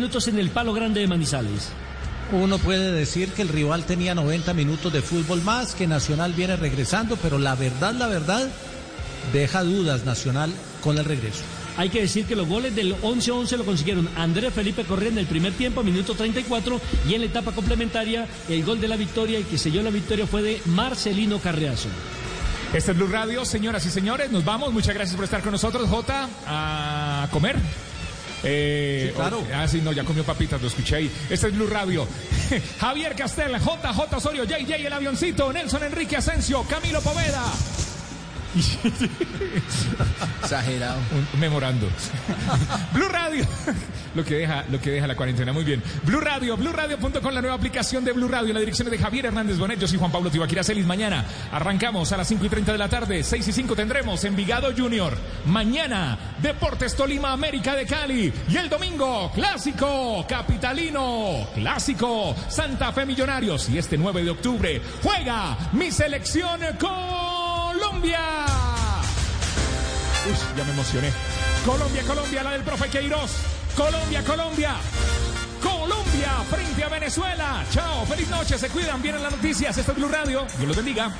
minutos en el Palo Grande de Manizales. Uno puede decir que el rival tenía 90 minutos de fútbol más, que Nacional viene regresando, pero la verdad, la verdad, deja dudas Nacional con el regreso. Hay que decir que los goles del 11-11 lo consiguieron Andrés Felipe Correa en el primer tiempo, minuto 34, y en la etapa complementaria el gol de la victoria y que selló la victoria fue de Marcelino Carreazo. Este es Blue Radio, señoras y señores, nos vamos. Muchas gracias por estar con nosotros, Jota, a comer. Eh, claro. ah, sí, no, ya comió papitas, lo escuché ahí. Este es Blue Radio. Javier Castel, JJ Osorio, JJ el avioncito, Nelson Enrique Asensio, Camilo Poveda. Exagerado. Un memorando. Blue Radio. Lo que deja, lo que deja la cuarentena. Muy bien. Blue Radio, BlueRadio.com, la nueva aplicación de Blue Radio. La dirección de Javier Hernández Bonet. Yo soy Juan Pablo Tibaquira Celis. Mañana arrancamos a las 5 y 30 de la tarde. 6 y 5 tendremos Envigado Junior. Mañana, Deportes Tolima América de Cali. Y el domingo, Clásico Capitalino. Clásico Santa Fe Millonarios. Y este 9 de octubre juega mi selección Colombia. Uy, ya me emocioné. Colombia, Colombia, la del profe Queiroz. Colombia, Colombia. Colombia frente a Venezuela. Chao, feliz noche, se cuidan, vienen las noticias. Esto es Blue Radio. Dios los bendiga.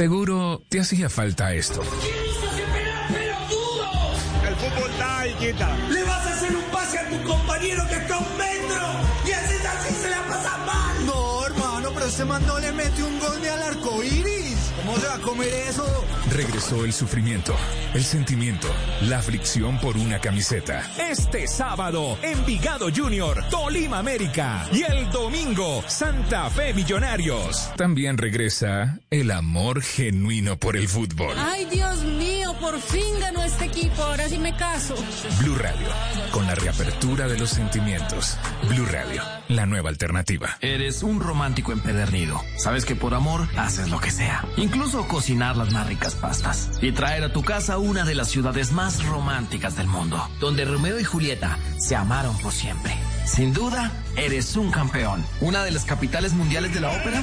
Seguro te hacía falta esto. El fútbol da y quita. Le vas a hacer un pase a tu compañero que está a un metro y así así se la pasa mal. No, hermano, pero este man no le mete un gol ni al arco iris. ¿Cómo se va a comer eso? Regresó el sufrimiento, el sentimiento, la fricción por una camiseta. Este sábado, Envigado Junior, Tolima América. Y el domingo, Santa Fe Millonarios. También regresa el amor genuino por el fútbol. Ay, Dios mío, por fin ganó este equipo. Ahora sí me caso. Blue Radio, con la reapertura de los sentimientos. Blue Radio, la nueva alternativa. Eres un romántico empedernido. Sabes que por amor haces lo que sea. Incluso cocinar las más ricas pastas. Y traer a tu casa una de las ciudades más románticas del mundo. Donde Romeo y Julieta se amaron por siempre. Sin duda, eres un campeón. Una de las capitales mundiales de la ópera.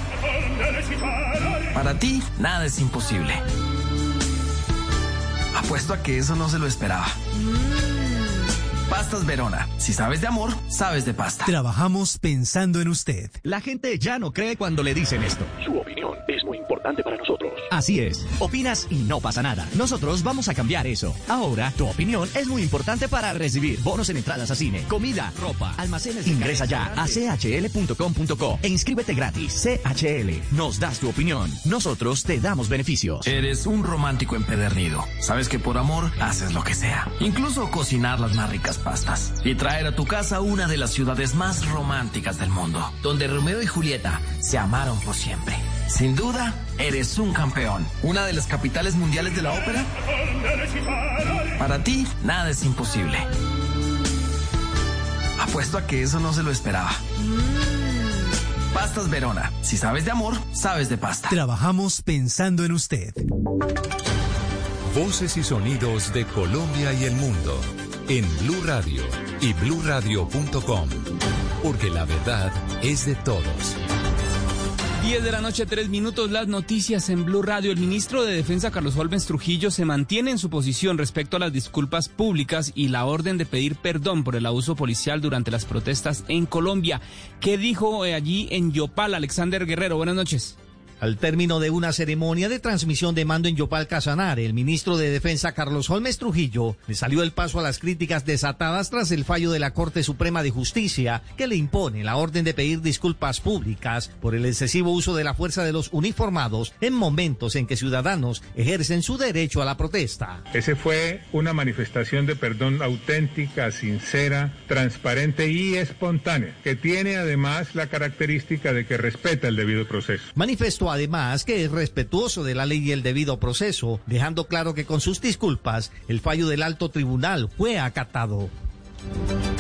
Para ti, nada es imposible. Apuesto a que eso no se lo esperaba. Pastas Verona. Si sabes de amor, sabes de pasta. Trabajamos pensando en usted. La gente ya no cree cuando le dicen esto. Su opinión es muy importante para nosotros. Así es. Opinas y no pasa nada. Nosotros vamos a cambiar eso. Ahora, tu opinión es muy importante para recibir bonos en entradas a cine, comida, ropa, almacenes. de Ingresa ya a chl.com.co e inscríbete gratis. CHL. Nos das tu opinión. Nosotros te damos beneficios. Eres un romántico empedernido. Sabes que por amor haces lo que sea. Incluso cocinar las más ricas pastas. Y traer a tu casa una de las ciudades más románticas del mundo. Donde Romeo y Julieta se amaron por siempre. Sin duda, eres un campeón. Una de las capitales mundiales de la ópera. Para ti, nada es imposible. Apuesto a que eso no se lo esperaba. Pastas Verona. Si sabes de amor, sabes de pasta. Trabajamos pensando en usted. Voces y sonidos de Colombia y el mundo en Blue Radio y bluradio.com, porque la verdad es de todos. 10 de la noche, 3 minutos, las noticias en Blue Radio. El ministro de Defensa, Carlos Holmes Trujillo, se mantiene en su posición respecto a las disculpas públicas y la orden de pedir perdón por el abuso policial durante las protestas en Colombia. ¿Qué dijo eh, allí en Yopal, Alexander Guerrero? Buenas noches. Al término de una ceremonia de transmisión de mando en Yopal Casanare, el ministro de Defensa Carlos Holmes Trujillo le salió el paso a las críticas desatadas tras el fallo de la Corte Suprema de Justicia que le impone la orden de pedir disculpas públicas por el excesivo uso de la fuerza de los uniformados en momentos en que ciudadanos ejercen su derecho a la protesta. Ese fue una manifestación de perdón auténtica, sincera, transparente y espontánea, que tiene además la característica de que respeta el debido proceso. Manifestó además que es respetuoso de la ley y el debido proceso, dejando claro que con sus disculpas el fallo del alto tribunal fue acatado.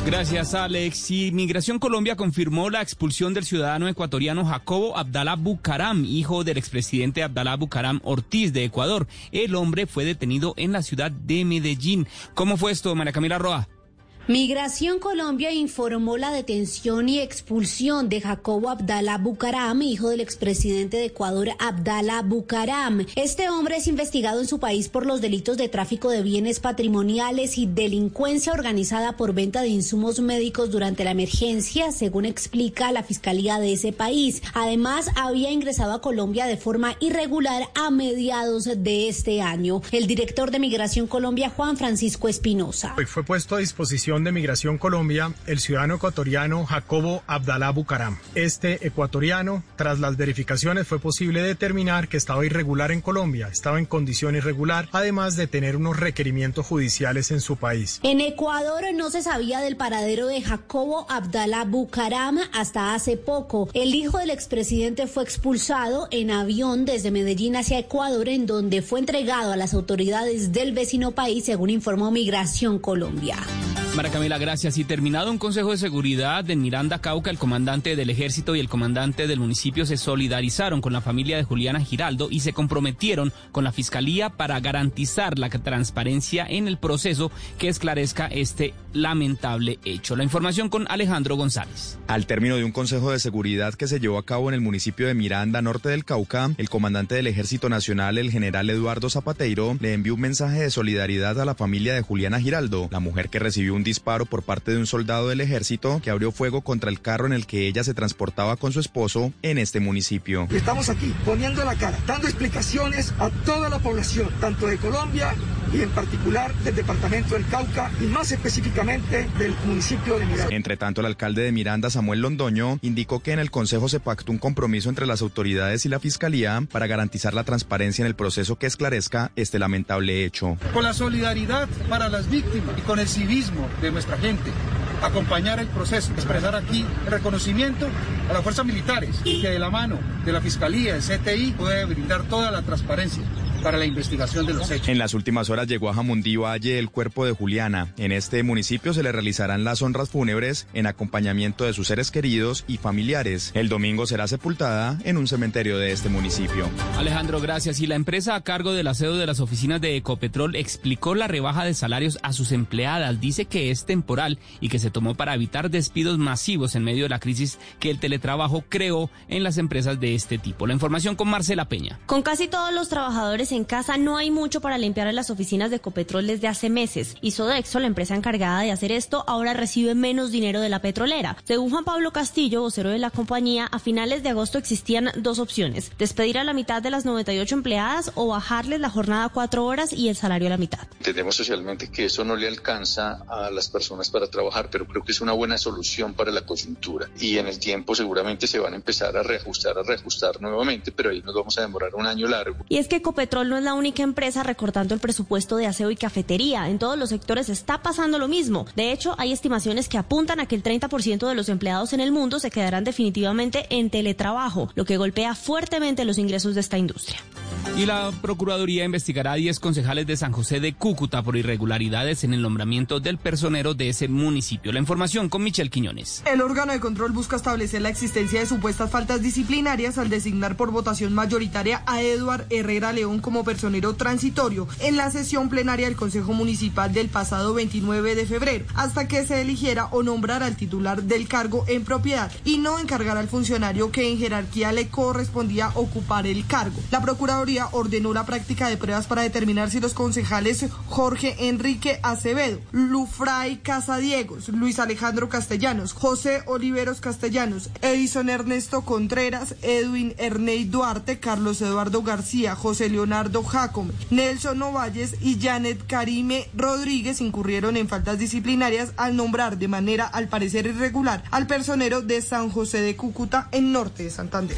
Gracias, Alex. Y Migración Colombia confirmó la expulsión del ciudadano ecuatoriano Jacobo Abdalá Bucaram, hijo del expresidente Abdalá Bucaram Ortiz de Ecuador. El hombre fue detenido en la ciudad de Medellín. ¿Cómo fue esto, María Camila Roa? Migración Colombia informó la detención y expulsión de Jacobo Abdalá Bucaram, hijo del expresidente de Ecuador Abdalá Bucaram. Este hombre es investigado en su país por los delitos de tráfico de bienes patrimoniales y delincuencia organizada por venta de insumos médicos durante la emergencia, según explica la Fiscalía de ese país. Además, había ingresado a Colombia de forma irregular a mediados de este año. El director de Migración Colombia, Juan Francisco Espinosa. Fue puesto a disposición de Migración Colombia el ciudadano ecuatoriano Jacobo Abdalá Bucaram. Este ecuatoriano, tras las verificaciones, fue posible determinar que estaba irregular en Colombia, estaba en condición irregular, además de tener unos requerimientos judiciales en su país. En Ecuador no se sabía del paradero de Jacobo Abdalá Bucaram hasta hace poco. El hijo del expresidente fue expulsado en avión desde Medellín hacia Ecuador, en donde fue entregado a las autoridades del vecino país, según informó Migración Colombia. Camila, gracias. Y terminado un consejo de seguridad en Miranda, Cauca, el comandante del ejército y el comandante del municipio se solidarizaron con la familia de Juliana Giraldo y se comprometieron con la fiscalía para garantizar la transparencia en el proceso que esclarezca este lamentable hecho. La información con Alejandro González. Al término de un consejo de seguridad que se llevó a cabo en el municipio de Miranda, norte del Cauca, el comandante del Ejército Nacional, el general Eduardo Zapateiro, le envió un mensaje de solidaridad a la familia de Juliana Giraldo, la mujer que recibió un disparo por parte de un soldado del ejército que abrió fuego contra el carro en el que ella se transportaba con su esposo en este municipio. Estamos aquí poniendo la cara, dando explicaciones a toda la población, tanto de Colombia y en particular del departamento del Cauca y más específicamente del municipio de Miranda. Entre tanto, el alcalde de Miranda, Samuel Londoño, indicó que en el Consejo se pactó un compromiso entre las autoridades y la Fiscalía para garantizar la transparencia en el proceso que esclarezca este lamentable hecho. Con la solidaridad para las víctimas y con el civismo de nuestra gente. Acompañar el proceso, expresar aquí el reconocimiento a las fuerzas militares que de la mano de la Fiscalía, el CTI, puede brindar toda la transparencia para la investigación de los hechos. En las últimas horas llegó a Jamundí Valle el cuerpo de Juliana. En este municipio se le realizarán las honras fúnebres en acompañamiento de sus seres queridos y familiares. El domingo será sepultada en un cementerio de este municipio. Alejandro, gracias. Y la empresa a cargo del aseo de las oficinas de Ecopetrol explicó la rebaja de salarios a sus empleadas. Dice que es temporal y que se tomó para evitar despidos masivos en medio de la crisis que el teletrabajo creó en las empresas de este tipo. La información con Marcela Peña. Con casi todos los trabajadores en casa no hay mucho para limpiar en las oficinas de Ecopetrol desde hace meses. Y Sodexo, la empresa encargada de hacer esto, ahora recibe menos dinero de la petrolera. Según Juan Pablo Castillo, vocero de la compañía, a finales de agosto existían dos opciones. Despedir a la mitad de las 98 empleadas o bajarles la jornada a cuatro horas y el salario a la mitad. Entendemos socialmente que eso no le alcanza a las personas para trabajar, pero creo que es una buena solución para la coyuntura. Y en el tiempo seguramente se van a empezar a reajustar, a reajustar nuevamente, pero ahí nos vamos a demorar un año largo. Y es que Ecopetrol no es la única empresa recortando el presupuesto de aseo y cafetería. En todos los sectores está pasando lo mismo. De hecho, hay estimaciones que apuntan a que el 30% de los empleados en el mundo se quedarán definitivamente en teletrabajo, lo que golpea fuertemente los ingresos de esta industria. Y la Procuraduría investigará a 10 concejales de San José de Cúcuta por irregularidades en el nombramiento del personero de ese municipio. La información con Michelle Quiñones. El órgano de control busca establecer la existencia de supuestas faltas disciplinarias al designar por votación mayoritaria a Eduard Herrera León como personero transitorio en la sesión plenaria del Consejo Municipal del pasado 29 de febrero, hasta que se eligiera o nombrara al titular del cargo en propiedad y no encargar al funcionario que en jerarquía le correspondía ocupar el cargo. La Procuraduría ordenó la práctica de pruebas para determinar si los concejales Jorge Enrique Acevedo, Lufray Casadiegos, Luis Alejandro Castellanos, José Oliveros Castellanos, Edison Ernesto Contreras, Edwin Erney Duarte, Carlos Eduardo García, José Leonardo Jacome, Nelson Novalles y Janet Karime Rodríguez incurrieron en faltas disciplinarias al nombrar de manera al parecer irregular al personero de San José de Cúcuta en norte de Santander.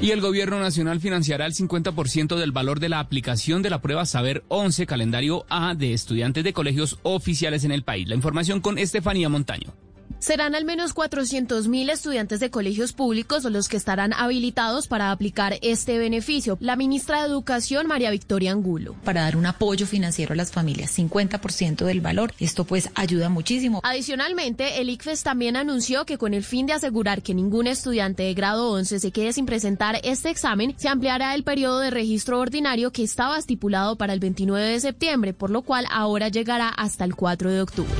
Y el gobierno nacional financiará el 50% del valor de la aplicación de la prueba Saber 11 calendario A de estudiantes de colegios oficiales en el país. La información con Estefanía Montaño. Serán al menos 400.000 estudiantes de colegios públicos los que estarán habilitados para aplicar este beneficio. La ministra de Educación, María Victoria Angulo. Para dar un apoyo financiero a las familias, 50% del valor. Esto pues ayuda muchísimo. Adicionalmente, el ICFES también anunció que con el fin de asegurar que ningún estudiante de grado 11 se quede sin presentar este examen, se ampliará el periodo de registro ordinario que estaba estipulado para el 29 de septiembre, por lo cual ahora llegará hasta el 4 de octubre.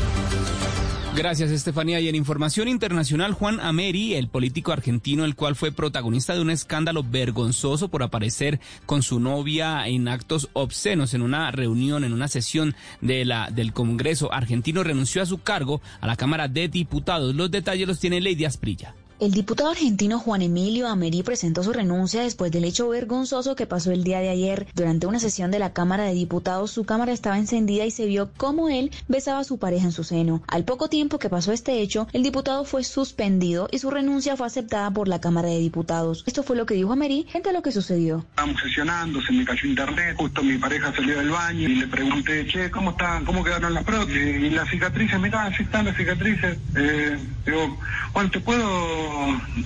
Gracias, Estefanía. Y en información internacional, Juan Ameri, el político argentino, el cual fue protagonista de un escándalo vergonzoso por aparecer con su novia en actos obscenos en una reunión, en una sesión de la, del Congreso argentino, renunció a su cargo a la Cámara de Diputados. Los detalles los tiene Lady Asprilla. El diputado argentino Juan Emilio Ameri presentó su renuncia después del hecho vergonzoso que pasó el día de ayer. Durante una sesión de la Cámara de Diputados, su cámara estaba encendida y se vio cómo él besaba a su pareja en su seno. Al poco tiempo que pasó este hecho, el diputado fue suspendido y su renuncia fue aceptada por la Cámara de Diputados. Esto fue lo que dijo Ameri frente lo que sucedió. Estábamos sesionando, se me cayó internet, justo mi pareja salió del baño y le pregunté, che, ¿cómo están? ¿Cómo quedaron las prótesis? Y las cicatrices, mirá, así están las cicatrices. Eh, digo, puedo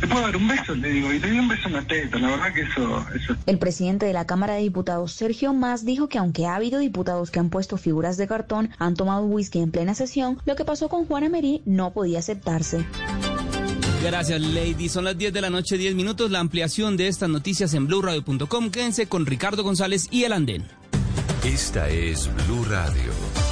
te puedo dar un beso, le digo, y le di un beso en la teta, la verdad que eso, eso... El presidente de la Cámara de Diputados, Sergio Más, dijo que aunque ha habido diputados que han puesto figuras de cartón, han tomado whisky en plena sesión, lo que pasó con Juana Merí no podía aceptarse. Gracias, Lady. Son las 10 de la noche, 10 minutos. La ampliación de estas noticias en blueradio.com. Quédense con Ricardo González y el Andén. Esta es Blue Radio.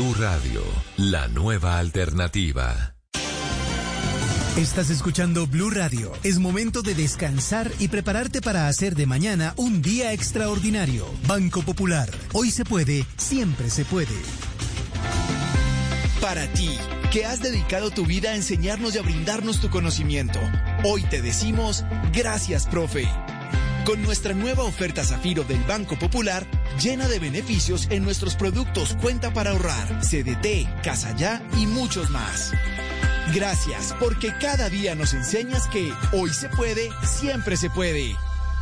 Blue Radio, la nueva alternativa. Estás escuchando Blue Radio. Es momento de descansar y prepararte para hacer de mañana un día extraordinario. Banco Popular. Hoy se puede, siempre se puede. Para ti, que has dedicado tu vida a enseñarnos y a brindarnos tu conocimiento, hoy te decimos gracias, profe. Con nuestra nueva oferta Zafiro del Banco Popular, llena de beneficios en nuestros productos Cuenta para ahorrar, CDT, Casa Ya y muchos más. Gracias, porque cada día nos enseñas que hoy se puede, siempre se puede.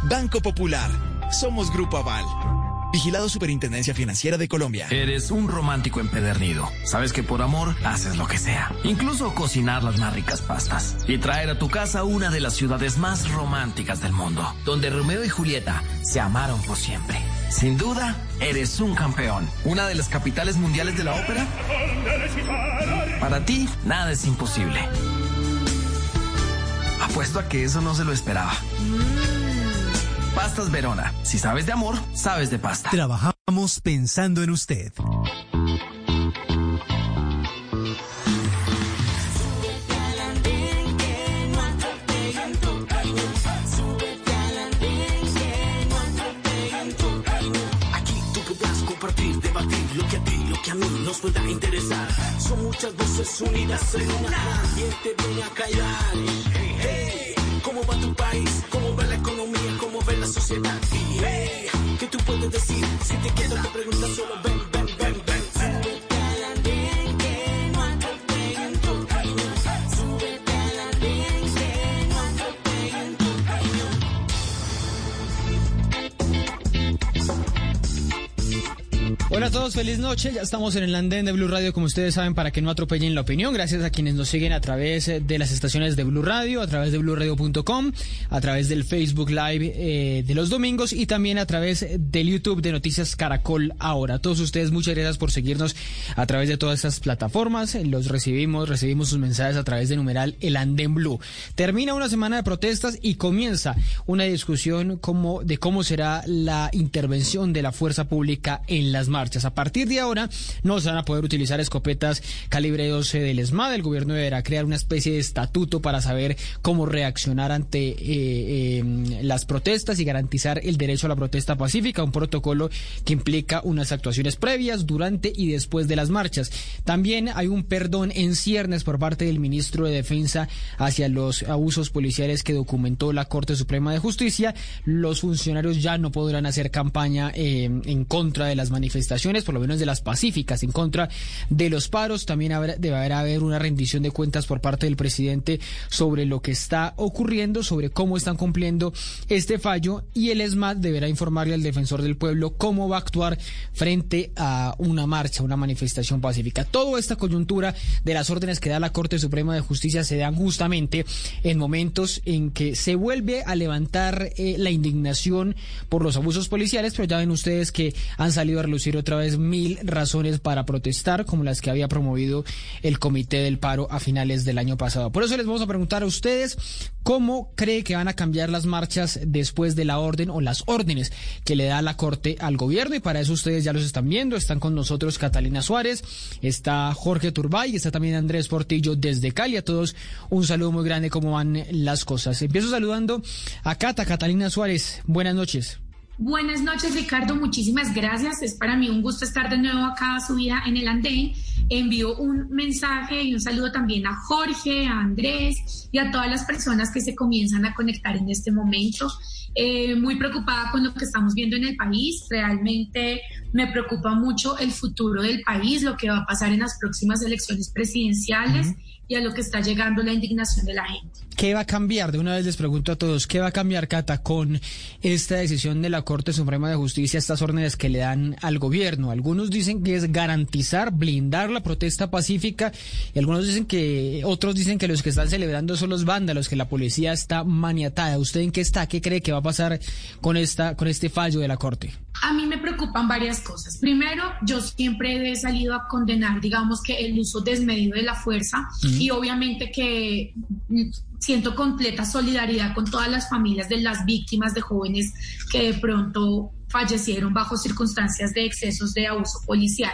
Banco Popular, somos Grupo Aval. Vigilado Superintendencia Financiera de Colombia. Eres un romántico empedernido. Sabes que por amor haces lo que sea. Incluso cocinar las más ricas pastas. Y traer a tu casa una de las ciudades más románticas del mundo. Donde Romeo y Julieta se amaron por siempre. Sin duda, eres un campeón. Una de las capitales mundiales de la ópera. Para ti, nada es imposible. Apuesto a que eso no se lo esperaba. Pastas Verona. Si sabes de amor, sabes de pasta. Trabajamos pensando en usted. Aquí tú podrás compartir, debatir lo que a ti, lo que a mí nos pueda interesar. Son muchas voces unidas en una. ¿Quién te viene a callar? Hey, ¿cómo va tu país? ¿Cómo va la economía? ¿Cómo va la sociedad? ¿qué tú puedes decir? Si te quedas te preguntas solo ven, ven, ven, Hola a todos, feliz noche. Ya estamos en el andén de Blue Radio, como ustedes saben, para que no atropellen la opinión. Gracias a quienes nos siguen a través eh, de las estaciones de Blue Radio, a través de BlueRadio.com, a través del Facebook Live eh, de los domingos y también a través del YouTube de Noticias Caracol Ahora. Todos ustedes, muchas gracias por seguirnos a través de todas estas plataformas. Los recibimos, recibimos sus mensajes a través de numeral El Andén Blue. Termina una semana de protestas y comienza una discusión como, de cómo será la intervención de la fuerza pública en las marchas. A partir de ahora no se van a poder utilizar escopetas calibre 12 del ESMAD. El gobierno deberá crear una especie de estatuto para saber cómo reaccionar ante eh, eh, las protestas y garantizar el derecho a la protesta pacífica, un protocolo que implica unas actuaciones previas, durante y después de las marchas. También hay un perdón en ciernes por parte del ministro de Defensa hacia los abusos policiales que documentó la Corte Suprema de Justicia. Los funcionarios ya no podrán hacer campaña eh, en contra de las manifestaciones por lo menos de las pacíficas, en contra de los paros. También habrá, deberá haber una rendición de cuentas por parte del presidente sobre lo que está ocurriendo, sobre cómo están cumpliendo este fallo y el ESMAD deberá informarle al defensor del pueblo cómo va a actuar frente a una marcha, una manifestación pacífica. Toda esta coyuntura de las órdenes que da la Corte Suprema de Justicia se dan justamente en momentos en que se vuelve a levantar eh, la indignación por los abusos policiales, pero ya ven ustedes que han salido a relucir otra vez mil razones para protestar, como las que había promovido el Comité del Paro a finales del año pasado. Por eso les vamos a preguntar a ustedes cómo cree que van a cambiar las marchas después de la orden o las órdenes que le da la Corte al gobierno. Y para eso ustedes ya los están viendo. Están con nosotros Catalina Suárez, está Jorge Turbay, está también Andrés Portillo desde Cali. A todos un saludo muy grande, cómo van las cosas. Empiezo saludando a Cata, Catalina Suárez. Buenas noches. Buenas noches, Ricardo. Muchísimas gracias. Es para mí un gusto estar de nuevo acá subida en el andén. Envío un mensaje y un saludo también a Jorge, a Andrés y a todas las personas que se comienzan a conectar en este momento. Eh, muy preocupada con lo que estamos viendo en el país. Realmente me preocupa mucho el futuro del país, lo que va a pasar en las próximas elecciones presidenciales y a lo que está llegando la indignación de la gente. ¿Qué va a cambiar? De una vez les pregunto a todos, ¿qué va a cambiar, Cata, con esta decisión de la Corte Suprema de Justicia, estas órdenes que le dan al gobierno? Algunos dicen que es garantizar, blindar la protesta pacífica y algunos dicen que, otros dicen que los que están celebrando son los vándalos, que la policía está maniatada. ¿Usted en qué está? ¿Qué cree que va a pasar con, esta, con este fallo de la Corte? A mí me preocupan varias cosas. Primero, yo siempre he salido a condenar, digamos, que el uso desmedido de la fuerza y obviamente que siento completa solidaridad con todas las familias de las víctimas de jóvenes que de pronto fallecieron bajo circunstancias de excesos de abuso policial.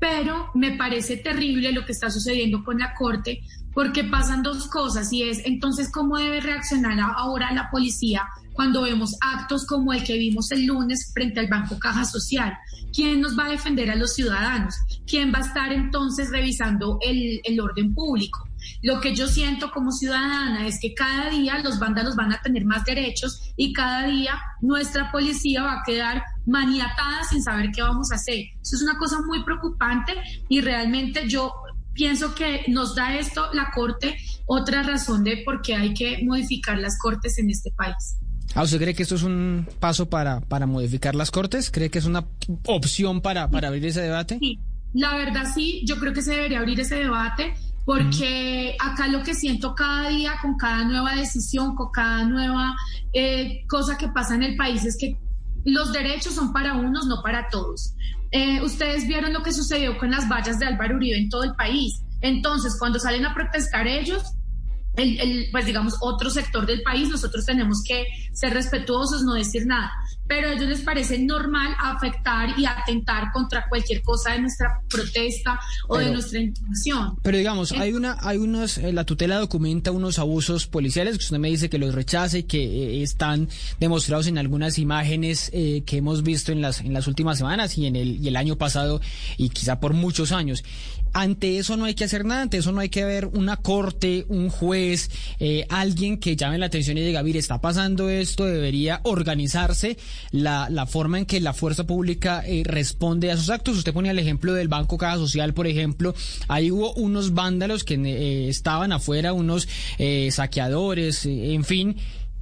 Pero me parece terrible lo que está sucediendo con la Corte porque pasan dos cosas y es entonces cómo debe reaccionar ahora la policía cuando vemos actos como el que vimos el lunes frente al Banco Caja Social. ¿Quién nos va a defender a los ciudadanos? ¿Quién va a estar entonces revisando el, orden público? Lo que yo siento como ciudadana es que cada día los vándalos van a tener más derechos y cada día nuestra policía va a quedar maniatada sin saber qué vamos a hacer. Eso es una cosa muy preocupante y realmente yo pienso que nos da esto la Corte otra razón de por qué hay que modificar las Cortes en este país. ¿Ah, ¿Usted cree que esto es un paso para, para modificar las Cortes? ¿Cree que es una opción para, para abrir ese debate? Sí, la verdad sí, yo creo que se debería abrir ese debate porque acá lo que siento cada día con cada nueva decisión, con cada nueva eh, cosa que pasa en el país es que los derechos son para unos, no para todos. Eh, ustedes vieron lo que sucedió con las vallas de Álvaro Uribe en todo el país. Entonces, cuando salen a protestar ellos, el, pues digamos, otro sector del país, nosotros tenemos que ser respetuosos, no decir nada. Pero a ellos les parece normal afectar y atentar contra cualquier cosa de nuestra protesta o de nuestra intención. Pero digamos, hay una, hay unos, eh, la tutela documenta unos abusos policiales que usted me dice que los rechaza y que eh, están demostrados en algunas imágenes eh, que hemos visto en las, en las últimas semanas y en el, y el año pasado y quizá por muchos años. Ante eso no hay que hacer nada, ante eso no hay que ver una corte, un juez, eh, alguien que llame la atención y diga, mire, está pasando esto, debería organizarse la, la forma en que la fuerza pública eh, responde a esos actos. Usted ponía el ejemplo del Banco Caja Social, por ejemplo, ahí hubo unos vándalos que eh, estaban afuera, unos saqueadores, en fin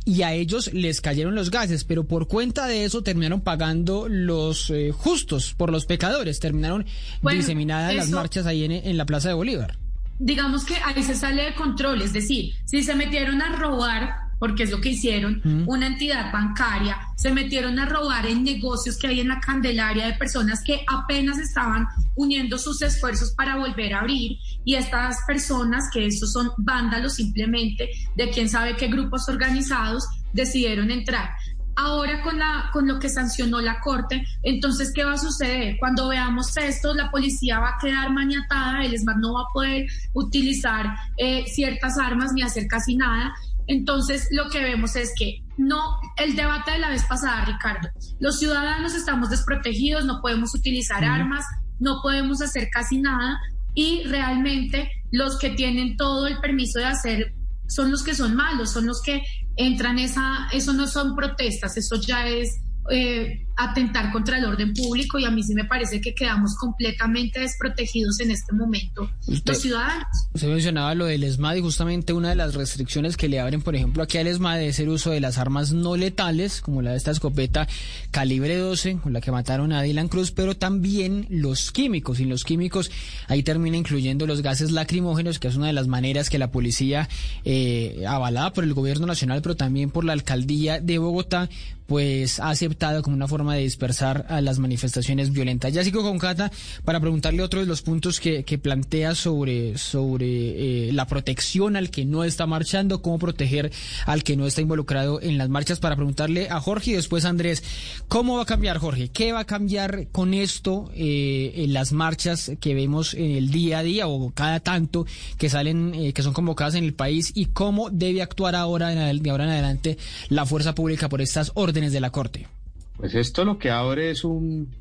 y a ellos les cayeron los gases, pero por cuenta de eso terminaron pagando los eh, justos por los pecadores, terminaron diseminadas las marchas ahí en, en la Plaza de Bolívar. Digamos que ahí se sale de control, es decir, si se metieron a robar porque es lo que hicieron, una entidad bancaria, se metieron a robar en negocios que hay en la Candelaria de personas que apenas estaban uniendo sus esfuerzos para volver a abrir y estas personas, que estos son vándalos simplemente, de quién sabe qué grupos organizados, decidieron entrar. Ahora con, la, con lo que sancionó la Corte, entonces, ¿qué va a suceder? Cuando veamos esto, la policía va a quedar maniatada, el ESMAD no va a poder utilizar eh, ciertas armas ni hacer casi nada entonces, lo que vemos es que no, el debate de la vez pasada, Ricardo, los ciudadanos estamos desprotegidos, no podemos utilizar armas, no podemos hacer casi nada y realmente los que tienen todo el permiso de hacer son los que son malos, son los que entran esa, eso no son protestas, eso ya es eh, atentar contra el orden público y a mí sí me parece que quedamos completamente desprotegidos en este momento los ciudadanos. Usted mencionaba lo del ESMAD y justamente una de las restricciones que le abren, por ejemplo, aquí al ESMAD es el uso de las armas no letales, como la de esta escopeta calibre 12, con la que mataron a Dylan Cruz, pero también los químicos. Y los químicos ahí termina incluyendo los gases lacrimógenos, que es una de las maneras que la policía, eh, avalada por el gobierno nacional, pero también por la alcaldía de Bogotá, pues ha aceptado como una forma de dispersar a las manifestaciones violentas. Ya sigo con Cata para preguntarle otro de los puntos que, plantea sobre, sobre eh, la protección al que no está marchando, cómo proteger al que no está involucrado en las marchas, para preguntarle a Jorge y después a Andrés, ¿cómo va a cambiar Jorge? ¿Qué va a cambiar con esto eh, en las marchas que vemos en el día a día o cada tanto que salen, eh, que son convocadas en el país y cómo debe actuar ahora de ahora en adelante la fuerza pública por estas órdenes de la Corte? Pues esto lo que abre es un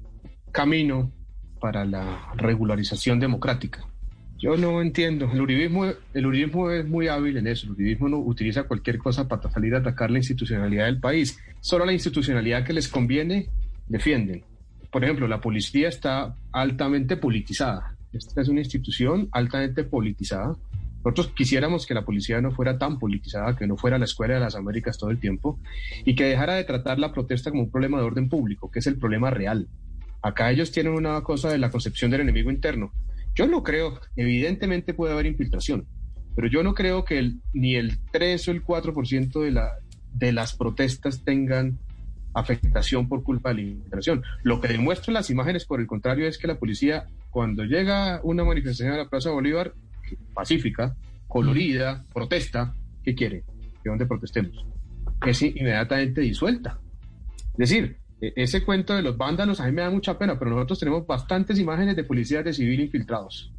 camino para la regularización democrática. Yo no entiendo. El uribismo, el uribismo es muy hábil en eso. El uribismo no utiliza cualquier cosa para salir a atacar la institucionalidad del país. Solo la institucionalidad que les conviene defienden. Por ejemplo, la policía está altamente politizada. Esta es una institución altamente politizada nosotros quisiéramos que la policía no fuera tan politizada, que no fuera la escuela de las Américas todo el tiempo y que dejara de tratar la protesta como un problema de orden público, que es el problema real. Acá ellos tienen una cosa de la concepción del enemigo interno. Yo no creo, evidentemente puede haber infiltración, pero yo no creo que ni el 3 o el 4% de, la, de las protestas tengan afectación por culpa de la infiltración. Lo que demuestran las imágenes, por el contrario, es que la policía, cuando llega una manifestación a la Plaza Bolívar, pacífica, colorida, protesta, ¿qué quiere? Que donde protestemos. Es inmediatamente disuelta. Es decir, e-, ese cuento de los vándalos a mí me da mucha pena, pero nosotros tenemos bastantes imágenes de policías de civil infiltrados.